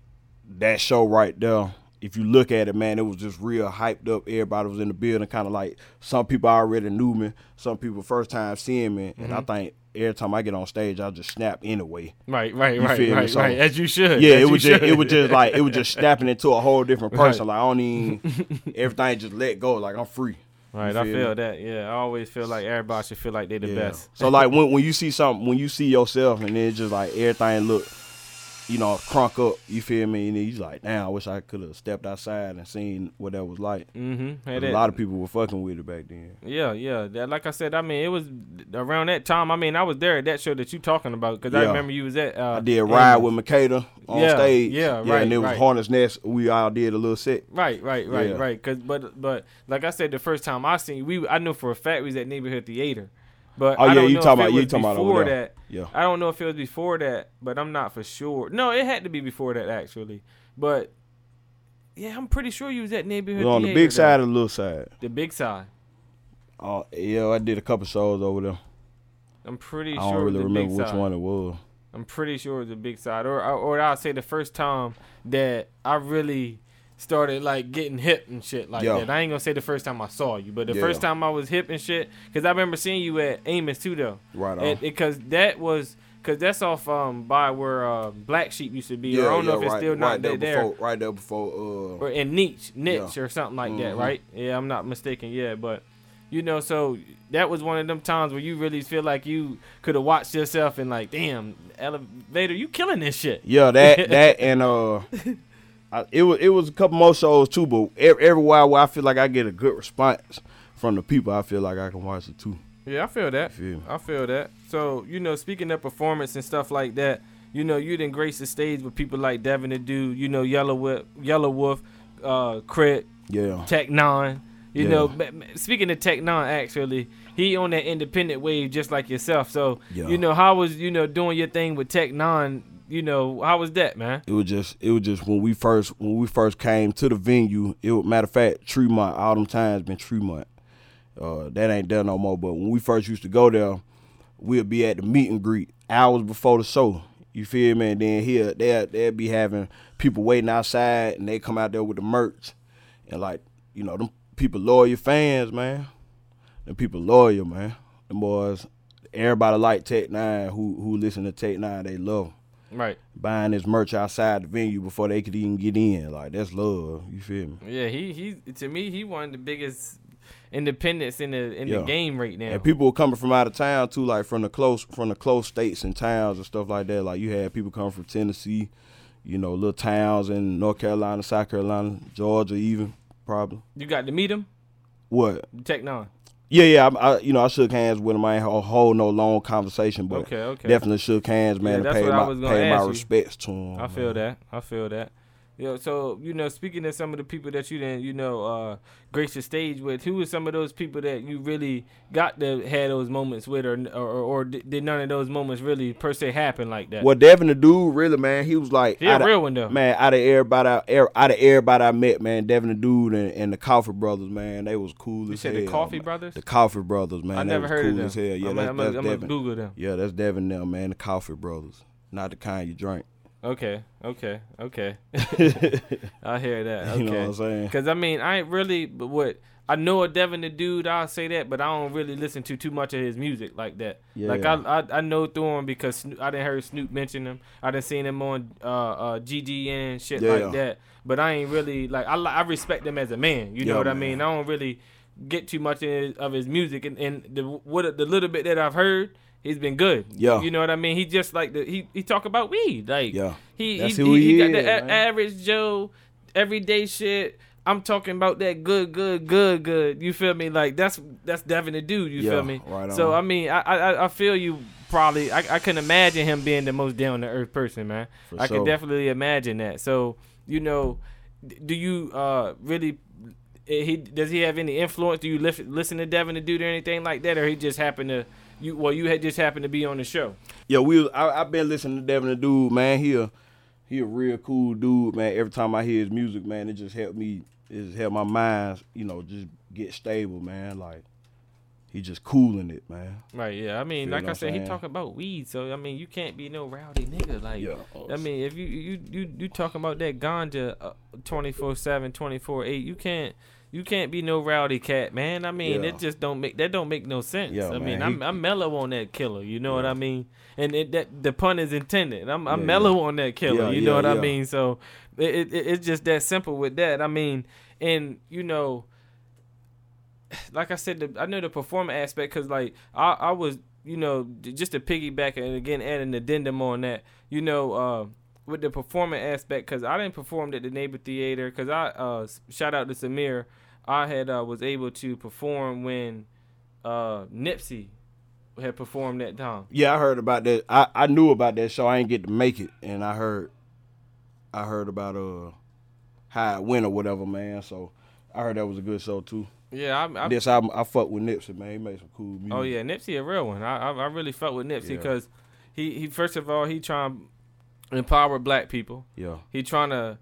that show right there. If you look at it, man, it was just real hyped up. Everybody was in the building, kind of like some people already knew me, some people first time seeing me, and I Mm-hmm. think every time I get on stage, I just snap anyway. Right, right, You right, right, So- right. As you should. Yeah, it was just it was just like it was just snapping into a whole different Right. person. Like I don't even everything just let go. Like I'm free. Right, I feel feel me? that. Yeah, I always feel like everybody should feel like they're the Yeah. best. So like when when you see something, when you see yourself, and then it's just like everything look, you know, crunk up. You feel me? And you like, damn, I wish I could have stepped outside and seen what that was like. Mm-hmm. a lot of people were fucking with it back then. Yeah, yeah. That, like I said, I mean, it was around that time. I mean, I was there at that show that you talking about because I remember you was at. Uh, I did ride with Makeda on Yeah, stage. yeah, yeah, right, and it was right. Hornets Nest. We all did a little set. Right, right, right, Yeah. right. Cause, but, but, like I said, the first time I seen we, I knew for a fact we was at neighborhood theater. But Oh, I yeah, you talking about- you talking about before that. Yeah. I don't know if it was before that, but I'm not for sure. No, it had to be before that actually. But yeah, I'm pretty sure you was at neighborhood. on the big side or the little side. The big side. Oh yeah, I did a couple shows over there. I'm pretty I sure. don't it really the remember which side. one it was. I'm pretty sure it was the big side, or or, or I'll say the first time that I really started like getting hip and shit like Yeah. that. I ain't gonna say the first time I saw you, but the Yeah. first time I was hip and shit, because I remember seeing you at Amos too though, Right on. because that was. Cause that's off um by where uh, Black Sheep used to be. yeah, or I don't know yeah, if it's right, still not right there there. before, right there before. Uh, or in niche, niche or something like that, Mhm. right? Yeah, I'm not mistaken. Yeah, but you know, so that was one of them times where you really feel like you could have watched yourself and like, damn, elevator, you killing this shit. Yeah, that that and uh, I, it was it was a couple more shows too. But every, every while where I feel like I get a good response from the people, I feel like I can watch it too. Yeah, I feel that. Feel? I feel that. So you know, speaking of performance and stuff like that, you know, you didn't grace the stage with people like Devin the Dude, you know, Yelawolf, Yellow Wolf, uh, Crit, Yeah, Tech N9ne. You Yeah. know, speaking of Tech N9ne, actually, he on that independent wave just like yourself. So Yeah. you know, how was you know doing your thing with Tech N9ne? You know, how was that, man? it was just it was just when we first when we first came to the venue. It was, matter of fact, Tremont. All them times been Tremont. Uh, that ain't there no more. But when we first used to go there, we'd be at the meet and greet hours before the show. You feel me? And then here they they'd be having people waiting outside, and they come out there with the merch, and like you know them people loyal fans, man. Them people loyal, man. Them boys, everybody like Tech N9ne. Who who listen to Tech N9ne, they love 'em Right. buying his merch outside the venue before they could even get in. Like that's love. You feel me? Yeah, he he to me he one of the biggest independents in the in the game right now. And people were coming from out of town too, like from the close from the close states and towns and stuff like that. Like you had people coming from Tennessee, you know, little towns in North Carolina, South Carolina, Georgia, even probably. you got to meet him, What? Tech N9ne. Yeah, yeah. I, I you know I shook hands with him. I ain't a whole no long conversation, but Okay, okay. definitely shook hands, man, Yeah, and that's paid my was my respects to him. I feel man. that. I feel that. Yo, so you know, speaking of some of the people that you didn't, you know, uh, grace the stage with, who are some of those people that you really got to have those moments with, or or, or did none of those moments really per se happen like that? Well, Devin the dude, really, man, he was like outta- real one though. Man, out of everybody, out out of everybody I met, man, Devin the dude and, and the Coughee Brothaz, man, they was cool You as said the Coffee man. Brothers. The Coughee Brothaz, man, I never was heard cool of them. as hell. Yeah, I'm, that's, I'm, that's I'm gonna Devin. Google them. Yeah, that's Devin now, man. The Coughee Brothaz, not the kind you drink. Okay, okay, okay. I hear that. Okay. You know what I'm saying? Cause I mean, I ain't really, but what I know a Devin the dude, I'll say that, but I don't really listen to too much of his music like that. Yeah. Like I, I, I know through him because Snoop, I didn't hear Snoop mention him. I didn't seen him on uh, uh GGN shit Yeah. like that. But I ain't really like I, I respect him as a man. You know Yeah, what I mean? I don't really get too much of his, of his music, and, and the what the little bit that I've heard. He's been good. Yeah. you know what I mean. He just like the he he talk about weed. Like Yeah. he That's he, who he, he he got the is, a- average Joe, everyday shit. I'm talking about that good, good, good, good. You feel me? Like that's that's Devin the dude. You Yeah, feel me? right on. So. I mean, I I, I feel you. Probably, I I can imagine him being the most down to earth person, man. For I sure. can definitely imagine that. So you know, do you uh really eh, he does he have any influence? Do you listen to Devin the Dude or anything like that, or he just happened to you? Well, you had just happened to be on the show. Yeah, we. I, I've been listening to Devin the Dude, man. He a he a real cool dude, man. Every time I hear his music, man, it just helped me. It just helped my mind, you know, just get stable, man. Like he just cooling it, man. Right, yeah. I mean, Feel like I said, he saying? talking about weed, so I mean, you can't be no rowdy nigga. Like, Yeah. I mean, if you you you you talking about that ganja uh, 24/7, 24/8, you can't you can't be no rowdy cat, man. I mean, Yeah. it just don't make that don't make no sense. Yeah, I mean, man, I'm I'm mellow on that killer. You know what I mean? And it, that the pun is intended. I'm I'm Yeah, mellow on that killer. Yeah, you know yeah, what I mean? So it, it it's just that simple with that. I mean, and you know like I said, the, I know the performer aspect because like I, I was, you know, just to piggyback and again add an addendum on that, you know, uh, with the performing aspect because I didn't perform at the Neighbor Theater because I uh, shout out to Samir, I had uh, was able to perform when uh, Nipsey had performed that time. Yeah, I heard about that. I, I knew about that show. I ain't get to make it, and I heard, I heard about uh how it went or whatever, man. So I heard that was a good show too. Yeah, I, I this album, I fuck with Nipsey, man. He made some cool music. Oh yeah, Nipsey a real one. I I, I really fuck with Nipsey Yeah. because he he first of all he trying to empower black people. yeah, He trying to,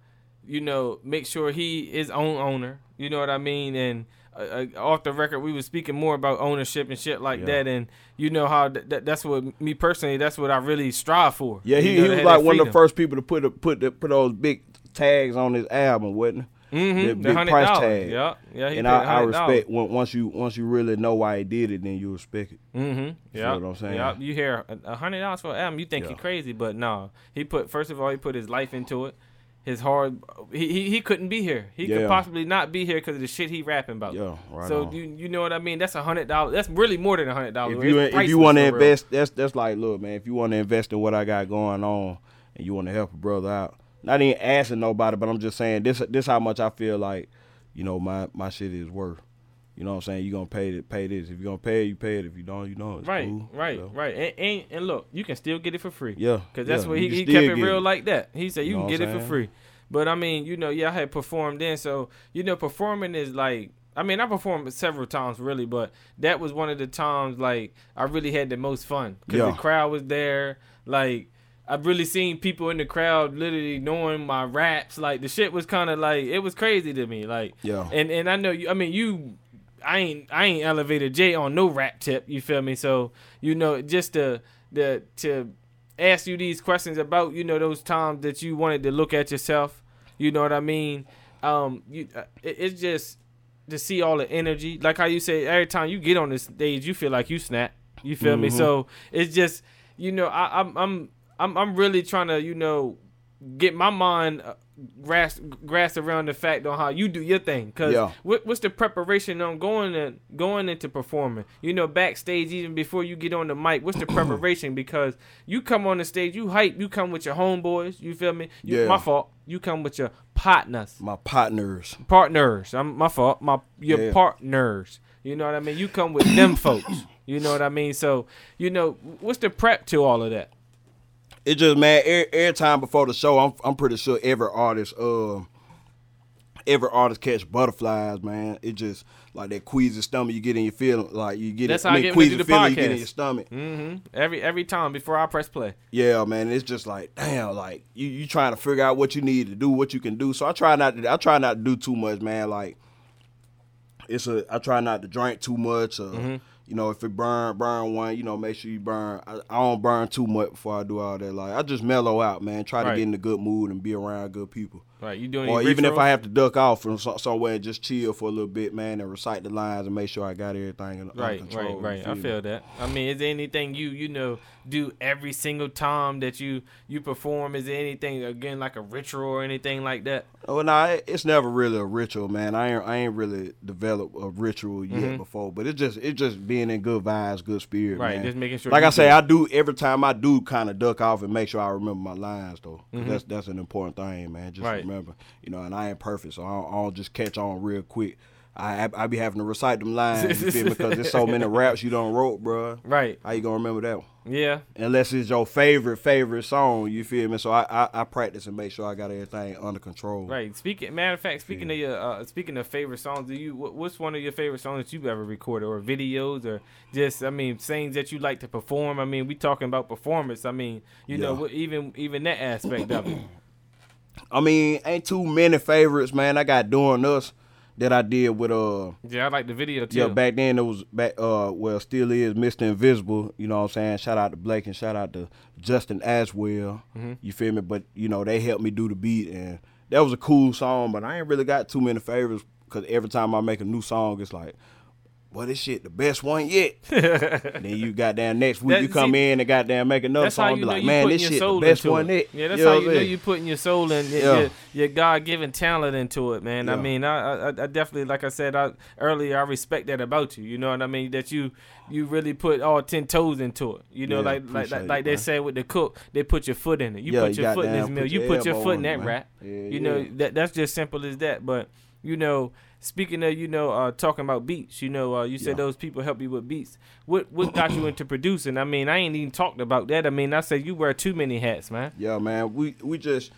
you know, make sure he is own owner. You know what I mean? And uh, uh, off the record, we was speaking more about ownership and shit like Yeah. that. And you know how th- th- that's what me personally, that's what I really strive for. yeah. You He, know, he was like one of the first people to put a, put the, put those big tags on his album, wasn't Mhm, the the big hundred price tag. Yeah, yeah. he? He And I, I respect when, once you once you really know why he did it, then you respect it. Mm-hmm. Yeah. what I'm saying? Yeah. You hear a hundred dollars for an album, you think he Yeah. crazy, but no. He put first of all, he put his life into it. His hard. He he, he couldn't be here. He could possibly not be here because of the shit he rapping about. Yeah, right. so on. you you know what I mean? That's a hundred dollars. That's really more than a hundred dollars. if you if you want to invest, that's that's like, look, man. If you want to invest in what I got going on, and you want to help a brother out, not even asking nobody, but I'm just saying this this how much I feel like, you know, my my shit is worth. You know what I'm saying? You're gonna pay it, pay this. If you're gonna pay it, you pay it. If you don't, you don't. It's Right, cool. right, So, right. And, and and look, you can still get it for free. Yeah, Cause that's yeah, what he, he kept it real like that. He said you You know can get it for free. But I mean, you know, yeah, I had performed then, so you know, performing is like I mean, I performed several times really, but that was one of the times like I really had the most fun because Yeah. the crowd was there. Like I've really seen people in the crowd literally knowing my raps. Like the shit was kind of like it was crazy to me. Like Yeah. and and I know you. I mean you. I ain't I ain't elevated J on no rap tip. You feel me? So you know just to the to ask you these questions about you know those times that you wanted to look at yourself. You know what I mean? Um, you uh, it, it's just to see all the energy. Like how you say every time you get on this stage, you feel like you snap. You feel me? Mhm. So it's just you know I, I'm I'm I'm I'm really trying to you know get my mind uh, grasp grasp around the fact on how you do your thing. Cause Yeah. what, what's the preparation on going and going into performing? You know, backstage even before you get on the mic, what's the preparation? Because you come on the stage, you hype, you come with your homeboys. You feel me? You, Yeah. My fault. You come with your partners, My partners. partners. I'm my fault. My your Yeah. partners. You know what I mean? You come with them folks. You know what I mean? So you know what's the prep to all of that? It just man, every, every time before the show, I'm I'm pretty sure every artist, um, every artist catch butterflies, man. It just like that queasy stomach you get in your feeling, like you get That's it, how I mean, get I queasy the feeling you get in your stomach. Mm-hmm. Every every time before I press play. Yeah, man, it's just like damn, like you you trying to figure out what you need to do, what you can do. So I try not to I try not to do too much, man. Like it's a I try not to drink too much. Or, Mm-hmm. You know, if it burn burn one, you know, make sure you burn. I, I don't burn too much before I do all that. Like I just mellow out, man. Try Right. to get in a good mood and be around good people. Right? You doing Or even if? I have to duck off from somewhere and just chill for a little bit, man, and recite the lines and make sure I got everything in, Right, control. right, you right. I feel that. I mean, is there anything you you know do every single time that you you perform? Is there anything again like a ritual or anything like that? Oh no, it- it's never really a ritual, man. I ain't I ain't really developed a ritual yet Mhm. before, but it's just it's just being in good vibes, good spirit, Right, man. just making sure. like I say, good. I do every time I do kind of duck off and make sure I remember my lines though. Mhm. That's that's an important thing, man. Just Right. Remember, you know. And I ain't perfect, so I don't, I don't just catch on real quick. I I be having to recite them lines, you feel? Because there's so many raps you don't wrote, bro. Right. How you gonna remember that one? Yeah. Unless it's your favorite favorite song, you feel me? So I, I, I practice and make sure I got everything under control. Right. Speaking, matter of fact, speaking Yeah. of your, uh, speaking of favorite songs, do you what, what's one of your favorite songs that you've ever recorded, or videos, or just I mean things that you like to perform? I mean, we talking about performance. I mean, you know, Yeah. what- even even that aspect of it. I mean, ain't too many favorites, man. I got doing us that I did with uh Yeah, I like the video too. yeah back then it was back uh well still is Mr. Invisible. You know what I'm saying? Shout out to Blake and shout out to Justin Aswell. Mm-hmm. You feel me? But you know they helped me do the beat and that was a cool song. But I ain't really got too many favorites because every time I make a new song, it's like. Well, this shit the best one yet. then you got goddamn next week That- you come see, in and goddamn make another song. you Be like, man, this shit the best one it. yet. Yeah, that's You how you know you putting your soul and your, Yeah. your, your God given talent into it, man. I mean, I, I I definitely like I said I, earlier, I respect that about you. You know what I mean? That you you really put all ten toes into it. You know, Yeah, like like like, like they said with the cook, they put your foot in it. You Yeah, put you your foot in this meal. You put your foot in that rap. You know that that's just simple as that. But you know, speaking of you know uh, talking about beats, you know, uh, you said Yeah. those people help you with beats. What what got you into producing? I mean, I ain't even talked about that. I mean, I said you wear too many hats, man. Yeah, man. We we just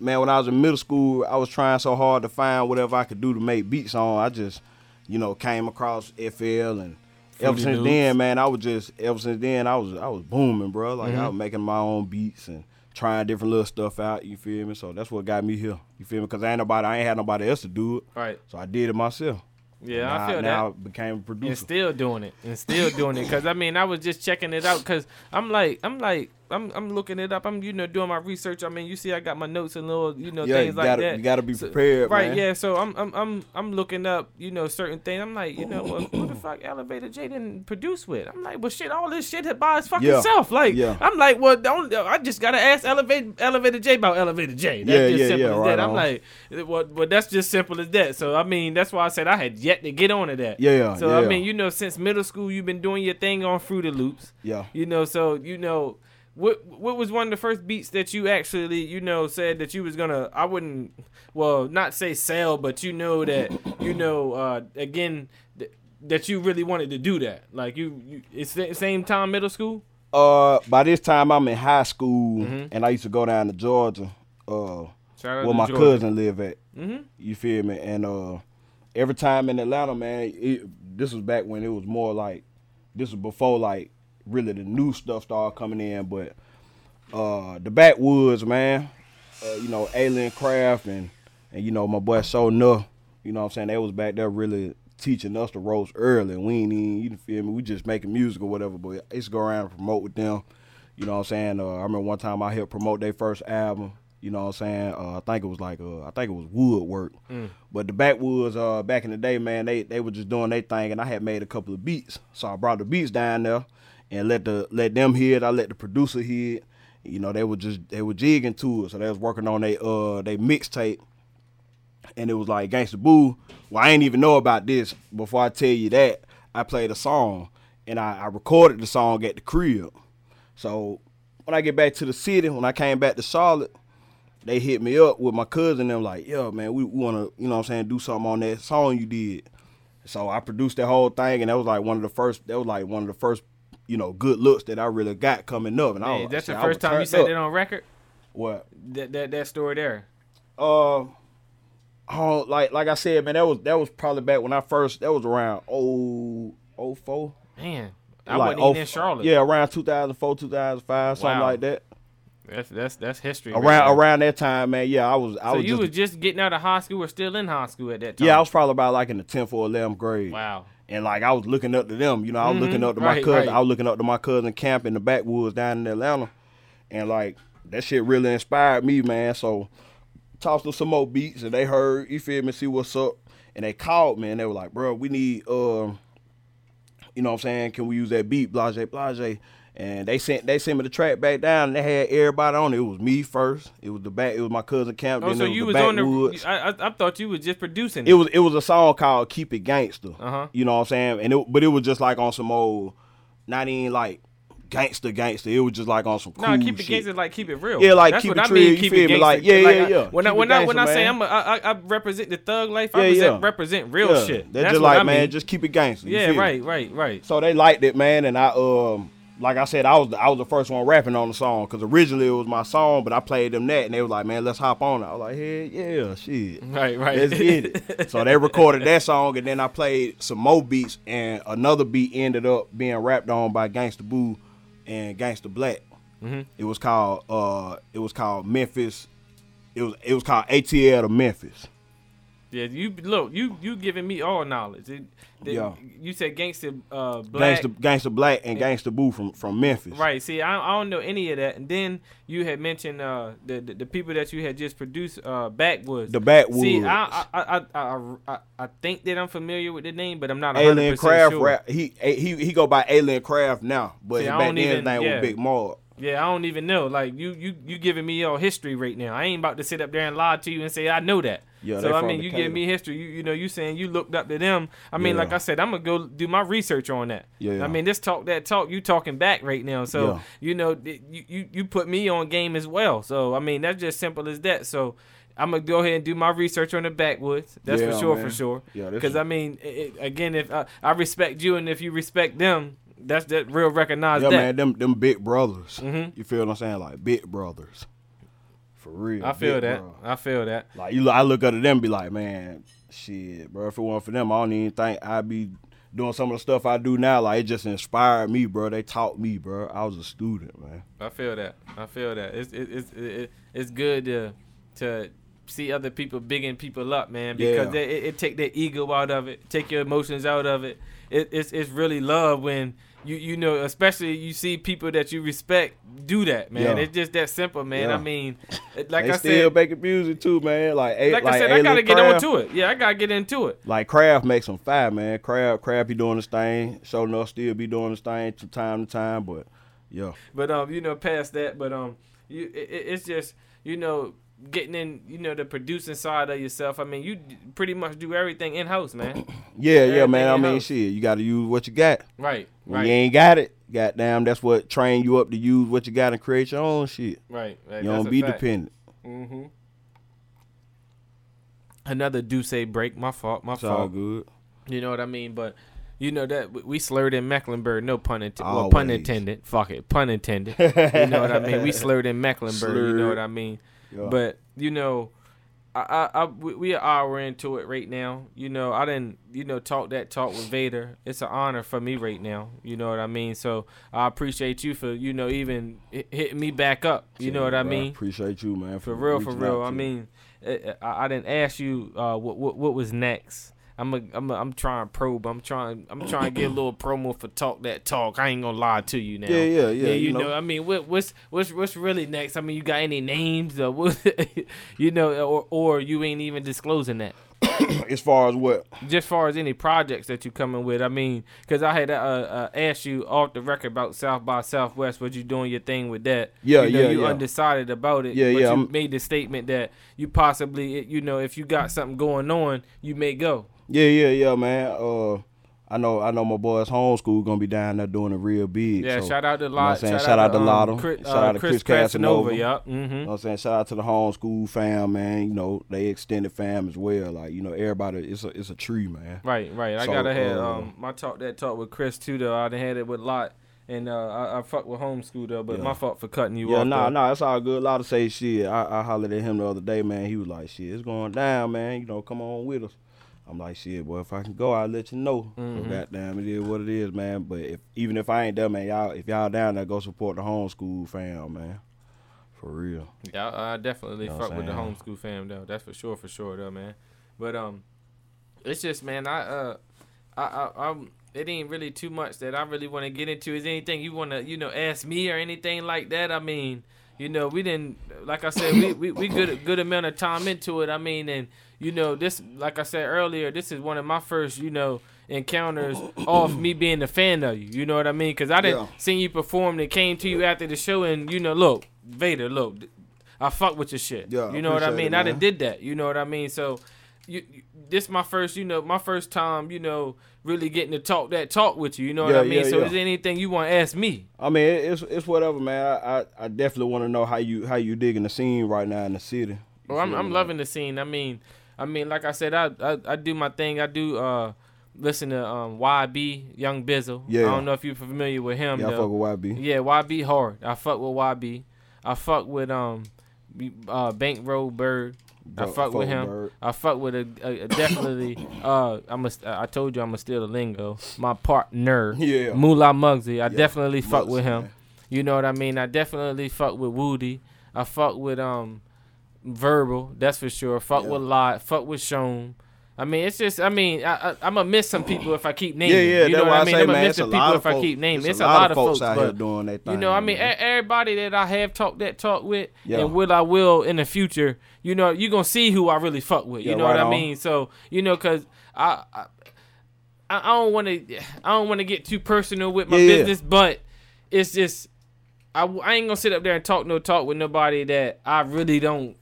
man, when I was in middle school, I was trying so hard to find whatever I could do to make beats on. I just, you know, came across FL and ever since then, man, I was just ever since then I was I was booming, bro. Like Mm-hmm. I was making my own beats and trying different little stuff out. You feel me? So that's what got me here. You feel me? Because I ain't nobody, I ain't had nobody else to do it. Right. So I did it myself. Yeah, now, I feel now that. I became a And still doing it, and still doing it, cause I mean, I was just checking it out, cause I'm like, I'm like, I'm, I'm looking it up. I'm, you know, doing my research. I mean, you see, I got my notes and little, you know, yeah, things you like gotta that. you gotta be So- prepared, right? man. Yeah. So I'm, I'm, I'm, I'm looking up, you know, certain things. I'm like, you know, well, who the fuck Elevator J didn't produce with? I'm like, well, shit, all this shit had by his fucking Yeah. self. Like, Yeah. I'm like, well, don't. I just gotta ask Elevator, Elevator J about Elevator J. That's Yeah, just yeah, simple yeah, as right that. I'm like, well, well, that's just simple as that. So I mean, that's why I said I had yet to get on to that. Yeah, So I mean, you know, since middle school, you've been doing your thing on Fruity Loops. Yeah. You know, so you know, what what was one of the first beats that you actually, you know, said that you was gonna? I wouldn't, well, not say sell, but you know that, you know, uh, again, th- that you really wanted to do that. Like you, you it's the same time middle school. Uh, by this time I'm in high school, Mhm. and I used to go down to Georgia. Uh, Shout where my Jordan. cousin live at. Mhm. You feel me? And uh, every time in Atlanta, man, it, this was back when it was more like this was before like really the new stuff started coming in. But uh, the backwoods, man, uh, you know, Alien Craft and and you know my boy So Nuh, you know what I'm saying? They was back there really teaching us the ropes early. And we ain't even, you feel me? We just making music or whatever. But I used to go around and promote with them. You know what I'm saying? Uh, I remember one time I helped promote their first album. You know what I'm saying? Uh, I think it was like uh, I think it was Woodwork. But the backwoods, uh, back in the day, man, they they were just doing their thing, and I had made a couple of beats, so I brought the beats down there and let the let them hear it. I let the producer hear it. You know, they were just they were jigging to it, so they was working on they uh they mixtape, and it was like Gangsta Boo. Well, I ain't even know about this before I tell you that. I played a song, and I, I recorded the song at the crib. So when I get back to the city, when I came back to Charlotte, they hit me up with my cousin. Them like, yo, man, we, we want to, you know, what I'm saying, do something on that song you did. So I produced that whole thing, and that was like one of the first. That was like one of the first, you know, good looks that I really got coming up. And I was, that's the I was first time you said up. it on record. What? That that that story there. Uh, oh, like like I said, man, that was that was probably back when I first. That was around oh oh four. Man, I like, wasn't even oh, in Charlotte. Yeah, around 2004, 2005, something Wow. like that. that's that's that's history. Around there. around that time, man. Yeah, I was. I So was you just, was just getting out of high school, or still in high school at that time? yeah, I was probably about like in the 10th or 11th grade. Wow. And like I was looking up to them, you know, I was looking Mhm, up to my cousin. right. I was looking up to my cousin camp in the backwoods down in Atlanta, and like that shit really inspired me, man. So tossed them some more beats, and they heard, you feel me, see what's up, and they called me, and they were like, bro, we need, um, you know, what I'm saying, can we use that beat, blase, blase. And they sent they sent me the track back down, and they had everybody on it. It was me first. It was the back. It was my cousin Camp. Oh, so it was you was on the? I, I I thought you was just producing It was it was a song called "Keep It Gangster." Uh-huh. You know what I'm saying? And it, but it was just like on some old, not even like gangster gangster. It was just like on some cool No, keep it gangster, like keep it real. Yeah, like, That's keep what it I real, mean. you Keep feel it me? gangster. Like, yeah, yeah, yeah. When I it when I when I say. I'm a, I, I represent the thug life, I Yeah, represent, yeah. represent real Yeah, shit. They're That's just like I man, just keep it gangster. yeah, right, right, right. So they liked it, man, and I um like I said, I was I was the first one rapping on the song because originally it was my song, but I played them that, and they was like, man, let's hop on it. I was like, hey, yeah, shit. Right, right. Let's get it. so they recorded that song, and then I played some more beats, and another beat ended up being rapped on by Gangsta Boo and Gangsta Blac. Mm-hmm. It was called uh, it was called Memphis. It was it was called ATL to Memphis. Yeah, you look, you you giving me all knowledge. It, Yeah. You said gangster uh, black. Gangsta Gangsta Blac and Gangsta Boo from from Memphis. Right. See, I, I don't know any of that. And then you had mentioned uh, the, the the people that you had just produced, uh, Backwoods. The Backwoods. See, I I, I I I I think that I'm familiar with the name, but I'm not 100 Alien Craft sure. rap. He he he go by Alien Craft now, but See, back then his name yeah. was Big Mob. Yeah, I don't even know. Like you you you giving me your history right now. I ain't about to sit up there and lie to you and say I know that. Yeah, so I mean, you giving me history. You you know, you saying you looked up to them. I mean, Yeah. like I said, I'm gonna go do my research on that. Yeah. yeah. I mean, this talk that talk you talking back right now. So you know, you, you you put me on game as well. So I mean, that's just simple as that. So. I'm gonna go ahead and do my research on the backwoods. That's Yeah, for sure, man. for sure. Yeah, Because I mean, it- again, if I, I respect you and if you respect them, that's that real recognize Yeah, that. man, them them big brothers. Mhm. You feel what I'm saying? Like big brothers. For real. I feel that. I feel that. Like you, I look up to them, and be like, man, shit, bro. If it weren't for them, I don't even think I'd be doing some of the stuff I do now. Like it just inspired me, bro. They taught me, bro. I was a student, man. I feel that. I feel that. It's it, it's it, it's good to to see other people bigging people up, man, because Yeah. they, it, it take their ego out of it, take your emotions out of it. It it's it's really love when you you know, especially you see people that you respect do that, man. Yeah. It's just that simple, man. Yeah. I mean, like they I still said, making music too, man. Like, a- like, like I said, I gotta get Craft. on to it. Yeah, I gotta get into it. Like Kraft makes some fire, man. Kraft, Kraft be doing his thing. Show enough still be doing his thing from time to time, but yeah. But um, you know, past that, but um, you it- it's just you know getting in, you know, the producing side of yourself. I mean, you pretty much do everything in house, man. Yeah, yeah, Everything man. I mean, shit, you got to use what you got. right, When right, you ain't got it, goddamn, that's what train you up to use what you got and create your own shit. right. right. You don't be dependent. Mm-hmm. Another Duce break. My fault. My It's all fault. good. You know what I mean? But you know that we- slurred in Mecklenburg. No pun intended. Well, pun intended. Fuck it. Pun intended. you know what I mean? We slurred in Mecklenburg. You know what I mean? Yeah. But you know, I, I, I we, we hour into it right now. You know, I didn't, you know, talk that talk with Vader. It's an honor for me right now. You know what I mean? So I appreciate you for, you know, even hit- hitting me back up. You know what I mean? Appreciate you, man. For real, for real. I mean, eh, I, I didn't ask you uh, what, what what was next. I'm a, I'm a, I'm trying to probe. I'm trying I'm trying to get a little promo for talk that talk. I ain't gonna lie to you now. Yeah, yeah, yeah, you, you know, know. I mean, what, what's what's what's really next? I mean, you got any names or what, you know, or or you ain't even disclosing that. as far as what? Just far as any projects that you coming with, I mean, because I had uh, uh, asked you off the record about South by Southwest, what you doing your thing with that? Yeah, you know, yeah, you yeah. undecided about it. Yeah, but yeah, You I'm- made the statement that you possibly, you know, if you got something going on, you may go. Yeah, yeah, yeah, man. Uh, I know, I know, my boys' homeschool gonna be down there doing it real big. Yeah, so, shout out to know what I'm Lot. saying? Shout out to Lotto. Chris, Shout uh, out to Chris, Chris Casanova. Casanova. Yup. Mm-hmm. You know what I'm saying? Shout out to the homeschool fam, man. You know, they extended fam as well. Like, you know, everybody it's a it's a tree, man. Right, right. I gotta have uh, um my talk that talk with Chris too though. I done had it with Lot. And uh, I, I fuck with homeschool though, but Yeah. my fault for cutting you Yeah, off. nah, though. nah, it's all good. A lot of say shit. I, I hollered at him the other day, man. He was like, shit, it's going down, man. You know, come on with us. I'm like, shit, boy, if I can go, I'll let you know. Mhm. So goddamn, it is what it is, man. But if even if I ain't there, man, y'all, if y'all down there, go support the homeschool fam, man. For real. Yeah, I, I definitely You know fuck with the homeschool fam though. That's for sure, for sure though, man. But um, it's just man, I uh, I I I'm. It ain't really too much that I really want to get into. Is anything you want to you know ask me or anything like that? I mean, you know, we didn't like I said, we we, we good good amount of time into it. I mean, and you know, this like I said earlier, this is one of my first you know encounters off me being a fan of you. You know what I mean? Because I didn't Yeah. seen you perform and came to you after the show, and you know, look, Vader, look, I fuck with your shit. Yeah, you know what I mean. it, I done did that. You know what I mean. So you, you this my first, you know, my first time, you know, really getting to talk that talk with you. You know what Yeah, I mean? yeah, so yeah. is there anything you want to ask me? I mean, it's it's whatever, man. I I, I definitely want to know how you how you digging the scene right now in the city. Well, I'm I'm loving the scene. I mean, I mean, like I said, I I, I do my thing. I do uh listen to um YB Young Bizzle. Yeah. I don't know if you're familiar with him. Yeah, I fuck with YB. Yeah, YB hard. I fuck with YB. I fuck with um uh Bankroll Bird. I Fuck- fuck, fuck with him. Bird. I fuck with a, a, a definitely. uh, I'm a, I told you I'm a steal the lingo. My partner, Yeah. Moolah Muggsy. I Yeah, definitely fuck Muggsy, with him. man. You know what I mean? I definitely fuck with Woody. I fuck with um Verbal. That's for sure. Fuck Yeah. with Lot. Fuck with Shone. I mean, it's just. I mean, I, I, I'm gonna miss some people if I keep naming. Yeah, yeah, You know that's what why I I mean? say, I'm gonna man, miss it's the a people if of I keep naming. It's It's, a lot lot of folks folks out here doing their you know, I mean, man. everybody that I have talked that talk with, Yeah. and what I will in the future, you know, you are gonna see who I really fuck with. You Yeah, know right what I mean? So you know, cause I, I, I don't want to, I don't want to get too personal with my Yeah, yeah. business, but it's just, I, I ain't gonna sit up there and talk no talk with nobody that I really don't,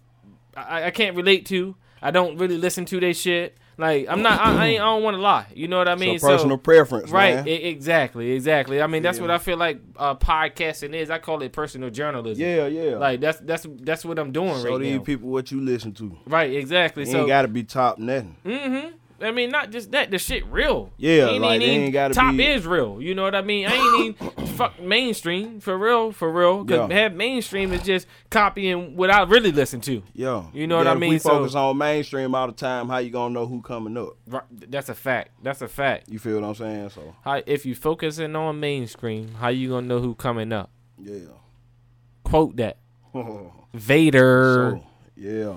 I, I can't relate to. I don't really listen to their shit. Like I'm not, I, I, ain't, I don't want to lie. You know what I mean? so personal preference, Right, man. exactly, exactly. I mean, that's Yeah. what I feel like uh, podcasting is. I call it personal journalism. yeah, yeah. Like that's that's that's what I'm doing Show right these now. people what you listen to. right, exactly. You so, ain't gotta be top nothing. hmm I mean, not just that. The shit real. Yeah, ain't, like, ain't, even- ain't gotta top be- is real. You know what I mean? I ain't even fuck mainstream for real, for real. Cause Yeah. mainstream is just copying what I really listen to. Yeah. You know what Then I mean? we So- focus on mainstream all the time. How you gonna know who coming up? Right, That's a fact. That's a fact. You feel what I'm saying? So How if you focusing on mainstream, how you gonna know who coming up? yeah. Quote that. Vader. so, yeah.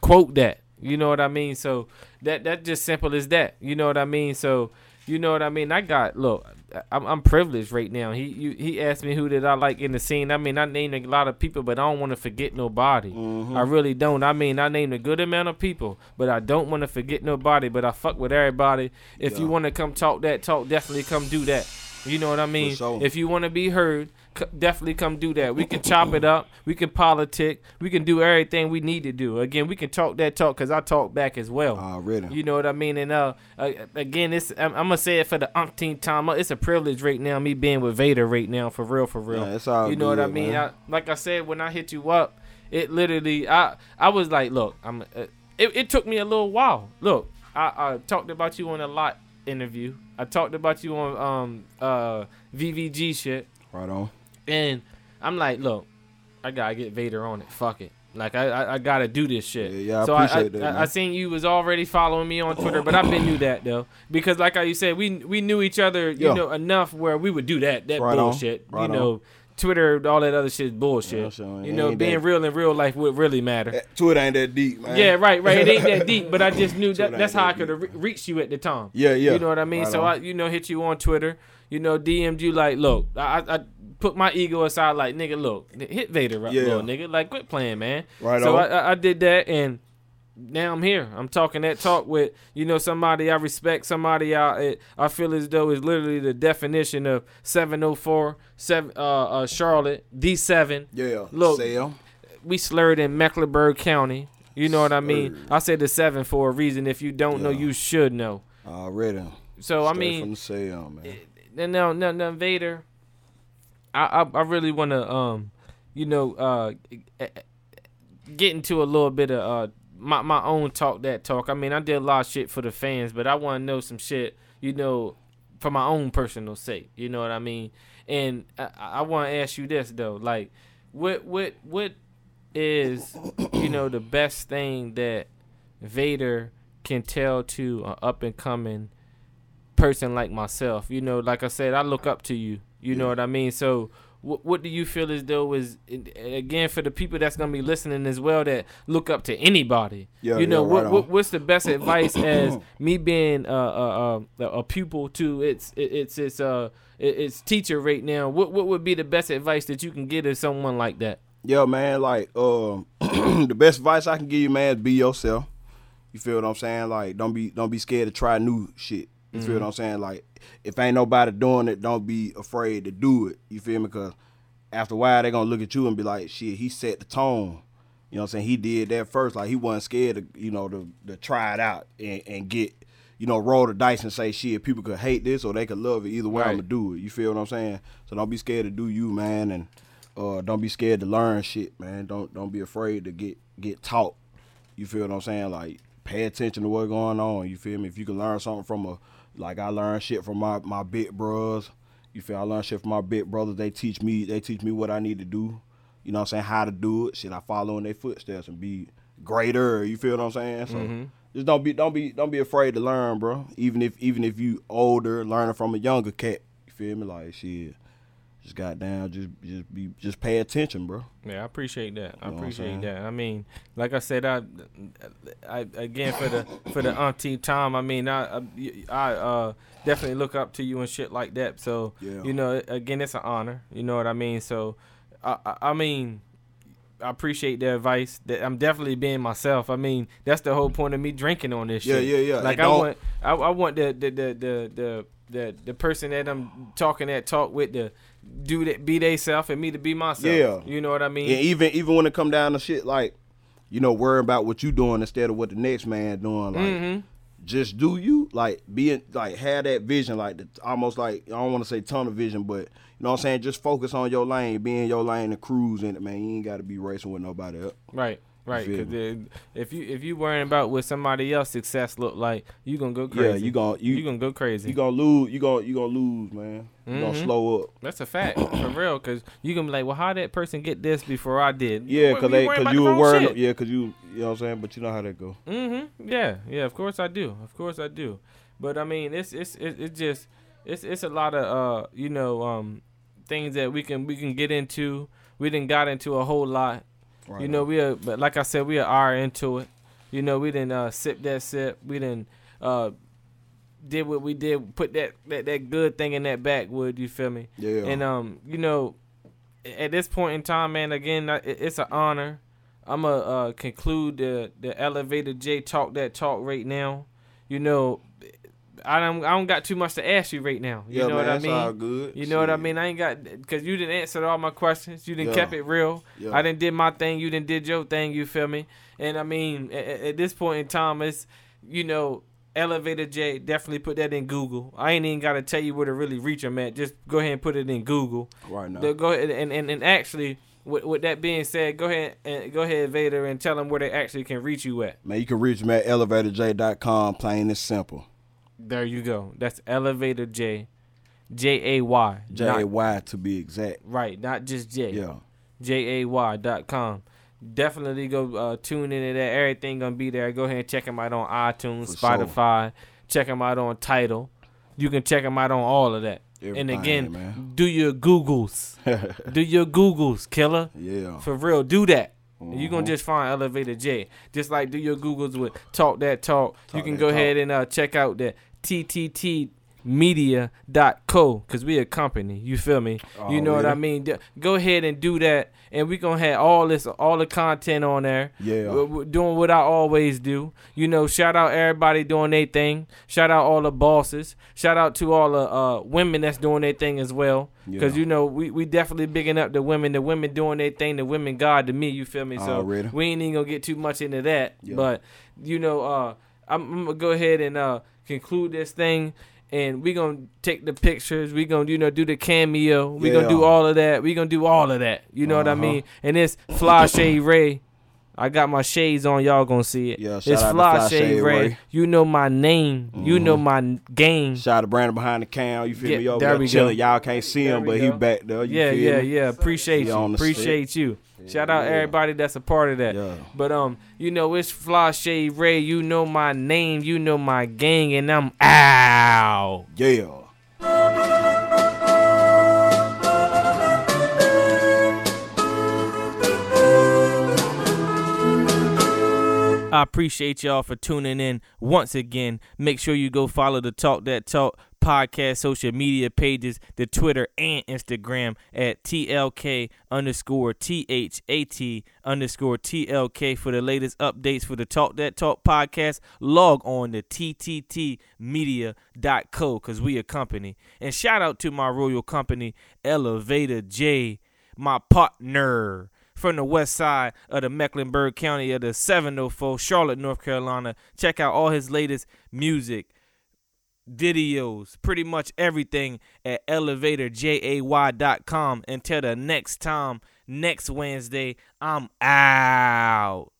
quote that. You know what I mean? So that that just simple as that. You know what I mean? So you know what I mean? I got look. I'm, I'm privileged right now. He you, he asked me who did I like in the scene. I mean, I named a lot of people, but I don't want to forget nobody. Mhm. I really don't. I mean, I named a good amount of people, but I don't want to forget nobody. But I fuck with everybody. If you want to come talk that talk, definitely come do that. You know what I mean? sure. If you want to be heard, c- definitely come do that. We can chop it up. We can politic. We can do everything we need to do. Again, we can talk that talk because I talk back as well. Already. You know what I mean? And uh, uh again, it's I'm, I'm gonna say it for the umpteenth time. Uh, It's a privilege right now, me being with Vader right now, for real, for real. Yeah, it's all you know what I mean? I, like I said, when I hit you up, it literally, I I was like, look, I'm. Uh, it, it took me a little while. Look, I, I talked about you on a lot interview. I talked about you on um uh VVG shit. Right on. And I'm like, look, I gotta get Vader on it. Fuck it. Like I, I, I gotta do this shit. Yeah, yeah, I so I, appreciate I, that, I, I seen you was already following me on Twitter, but I've been knew that though because, like how you said, we we knew each other, you Yeah. know, enough where we would do that that Right on. bullshit. Right you know, Twitter, all that other shit is bullshit. Yeah, sure. you know, being that- real in real life would really matter. Twitter ain't that deep, man. Yeah, right, right. It ain't that deep, but I just knew that that's ain't how I could have re- deep, reached you at the time. Yeah, yeah. You know what I mean? Right so on. I, you know, hit you on Twitter. You know, DM'd you like, look, I, I I put my ego aside, like, nigga, look, hit Vader up, Yeah. little nigga, like, quit playing, man. Right so on. I, I, I did that, and now I'm here. I'm talking that talk with, you know, somebody I respect, somebody I I feel as though is literally the definition of 704, seven, uh, uh, Charlotte, D7 Yeah. Look. Sell. we slurred in Mecklenburg County. You know what I mean? Slurred. I said the seven for a reason. If you don't know, you should know. Already. So I mean, from sale, man. and now, now, now Vader, I, I, I really want to, um, you know, uh, get into a little bit of uh my my own talk that talk. I mean, I did a lot of shit for the fans, but I want to know some shit, you know, for my own personal sake. You know what I mean? And I, I want to ask you this though, like, what what what is you know the best thing that Vader can tell to an up and coming person like myself. You know, like I said, I look up to you. You know what I mean? So, what what do you feel as though is again for the people that's gonna be listening as well that look up to anybody? Yeah, you know yeah, what, right what what's the best advice as me being uh, uh, uh, a pupil to its its its uh its teacher right now? What what would be the best advice that you can give to someone like that? Yeah, man. Like, um, the best advice I can give you, man, is be yourself. You feel what I'm saying? Like, don't be don't be scared to try new shit. You feel what I'm saying? Like, if ain't nobody doing it, don't be afraid to do it. You feel me? Because after a while, they gonna look at you and be like, "Shit, he set the tone You know what I'm saying? He did that first. Like he wasn't scared to, you know, to, to try it out and, and get, you know, roll the dice and say shit. People could hate this or they could love it. Either way, Right. I'm gonna do it. You feel what I'm saying? So don't be scared to do you, man, and uh, don't be scared to learn shit, man. Don't don't be afraid to get get taught. You feel what I'm saying? Like pay attention to what's going on. You feel me? If you can learn something from a like I learned shit from my my big bros. You feel I learned shit from my big brothers. They teach me they teach me what I need to do. You know what I'm saying? How to do it. Shit, I follow in their footsteps and be greater. You feel what I'm saying? So mm-hmm. just don't be don't be don't be afraid to learn, bro. Even if even if you older, learning from a younger cat. You feel me? Like shit. Just goddamn, just just be just pay attention, bro. Yeah, I appreciate that. I You I'm appreciate that. I mean, like I said, I, I again for the for the umpteenth time. I mean, I I, I uh, definitely look up to you and shit like that. So Yeah. you know, again, it's an honor. You know what I mean? So, I I, I mean. I appreciate the advice. That I'm definitely being myself. I mean, that's the whole point of me drinking on this Yeah, shit. yeah, yeah. Yeah. Like I want, I, I want the the the the the the, the person that I'm talking that talk with to do that, be they self, and me to be myself. Yeah. you know what I mean. And even even when it come down to shit like, you know, worrying about what you doing instead of what the next man doing. Like, Mm-hmm. just do you like being like have that vision like the, almost like I don't want to say tunnel vision, but you know what I'm saying. Just focus on your lane, be in your lane and cruise in it, man. You ain't got to be racing with nobody up. Right, right. Because if you if you worrying about what somebody else success look like, you gonna go crazy. Yeah, you gon' you you gonna go crazy. you gonna lose. You gonna you gonna lose, man. You gonna Mhm. slow up. That's a fact for real. Because you gonna be like, well, how that person get this before I did? Yeah, cause they cause you were worried. shit. Yeah, cause you you know what I'm saying. But you know how that go. Mm-hmm. Yeah, yeah. Of course I do. Of course I do. But I mean, it's it's it's, it's just it's it's a lot of uh you know um things that we can we can get into. We didn't got into a whole lot. Right You know, we are, but like I said, we are into it. You know, we didn't uh, sip that sip. We didn't uh, did what we did. Put that, that that good thing in that backwood. You feel me? Yeah. And um, you know, at this point in time, man, again, it's an honor. I'm gonna uh, conclude the the elevator J talk that talk right now. You know, I don't I don't got too much to ask you right now. You yeah, know man, what I mean? all good. You know what I mean? I ain't got because you didn't answer all my questions. You didn't Yeah. kept it real. Yeah. I didn't did my thing. You didn't did your thing. You feel me? And I mean, at, at this point in time, it's you know, Elevator J. Definitely put that in Google. I ain't even got to tell you where to really reach them at. Just go ahead and put it in Google. right now. Go ahead and and, and actually. With, with that being said, go ahead and go ahead, Vader, and tell them where they actually can reach you at. Man, you can reach me at elevatorjay.com, plain and simple. There you go. That's Elevator J, J A Y. J A Y to be exact. Right, not just J. Yeah. J A Y dot com. Definitely go uh, tune into that. Everything gonna be there. Go ahead and check them out on iTunes, For sure. Spotify. Check them out on Tidal. You can check them out on all of that. and again, man. do your Googles. do your Googles, killer. Yeah. For real, do that. You're Uh-huh. gonna just find Elevator J. Just like do your Googles with Talk That Talk. you can go Talk. ahead and uh, check out the TTTmedia.co because we a company. You feel me? you know what I mean? Go ahead and do that, and we gonna have all this, all the content on there. Yeah. W- w- doing what I always do. You know, shout out everybody doing their thing. Shout out all the bosses. Shout out to all the uh, women that's doing their thing as well. Because Yeah. you know, we, we definitely bigging up the women. The women doing their thing. The women God to me. You feel me? So we ain't even gonna get too much into that. Yeah. But you know, uh, I'm, I'm gonna go ahead and uh, conclude this thing. And we gonna take the pictures. We gonna you know do the cameo. We gonna do all of that. We gonna do all of that. You know what I Uh-huh. mean? And it's Fly Shade Ray. I got my shades on. Y'all gonna see it. Yeah, it's Fly Fly Shade Shade Ray. Ray. You know my name. You know Mhm. my game. Shout out to Brandon behind the cam. You feel Yeah, me? Over there there we go. Y'all can't see There him, but he back there. You yeah, yeah, me? yeah. Appreciate you. Appreciate you. Shout out Yeah. everybody that's a part of that. Yeah. But um, you know it's Fly Shade Ray. You know my name. You know my gang, and I'm out. Yeah. I appreciate y'all for tuning in once again. Make sure you go follow the Talk That Talk podcast social media pages, the Twitter and Instagram at TLK underscore THAT underscore TLK for the latest updates for the Talk That Talk podcast. Log on to TTTmedia.co because we a company. And shout out to my royal company, Elevator J, my partner from the west side of the Mecklenburg County of the 704, Charlotte, North Carolina. Check out all his latest music, videos, pretty much everything at elevatorjay.com. Until the next time, next Wednesday, I'm out.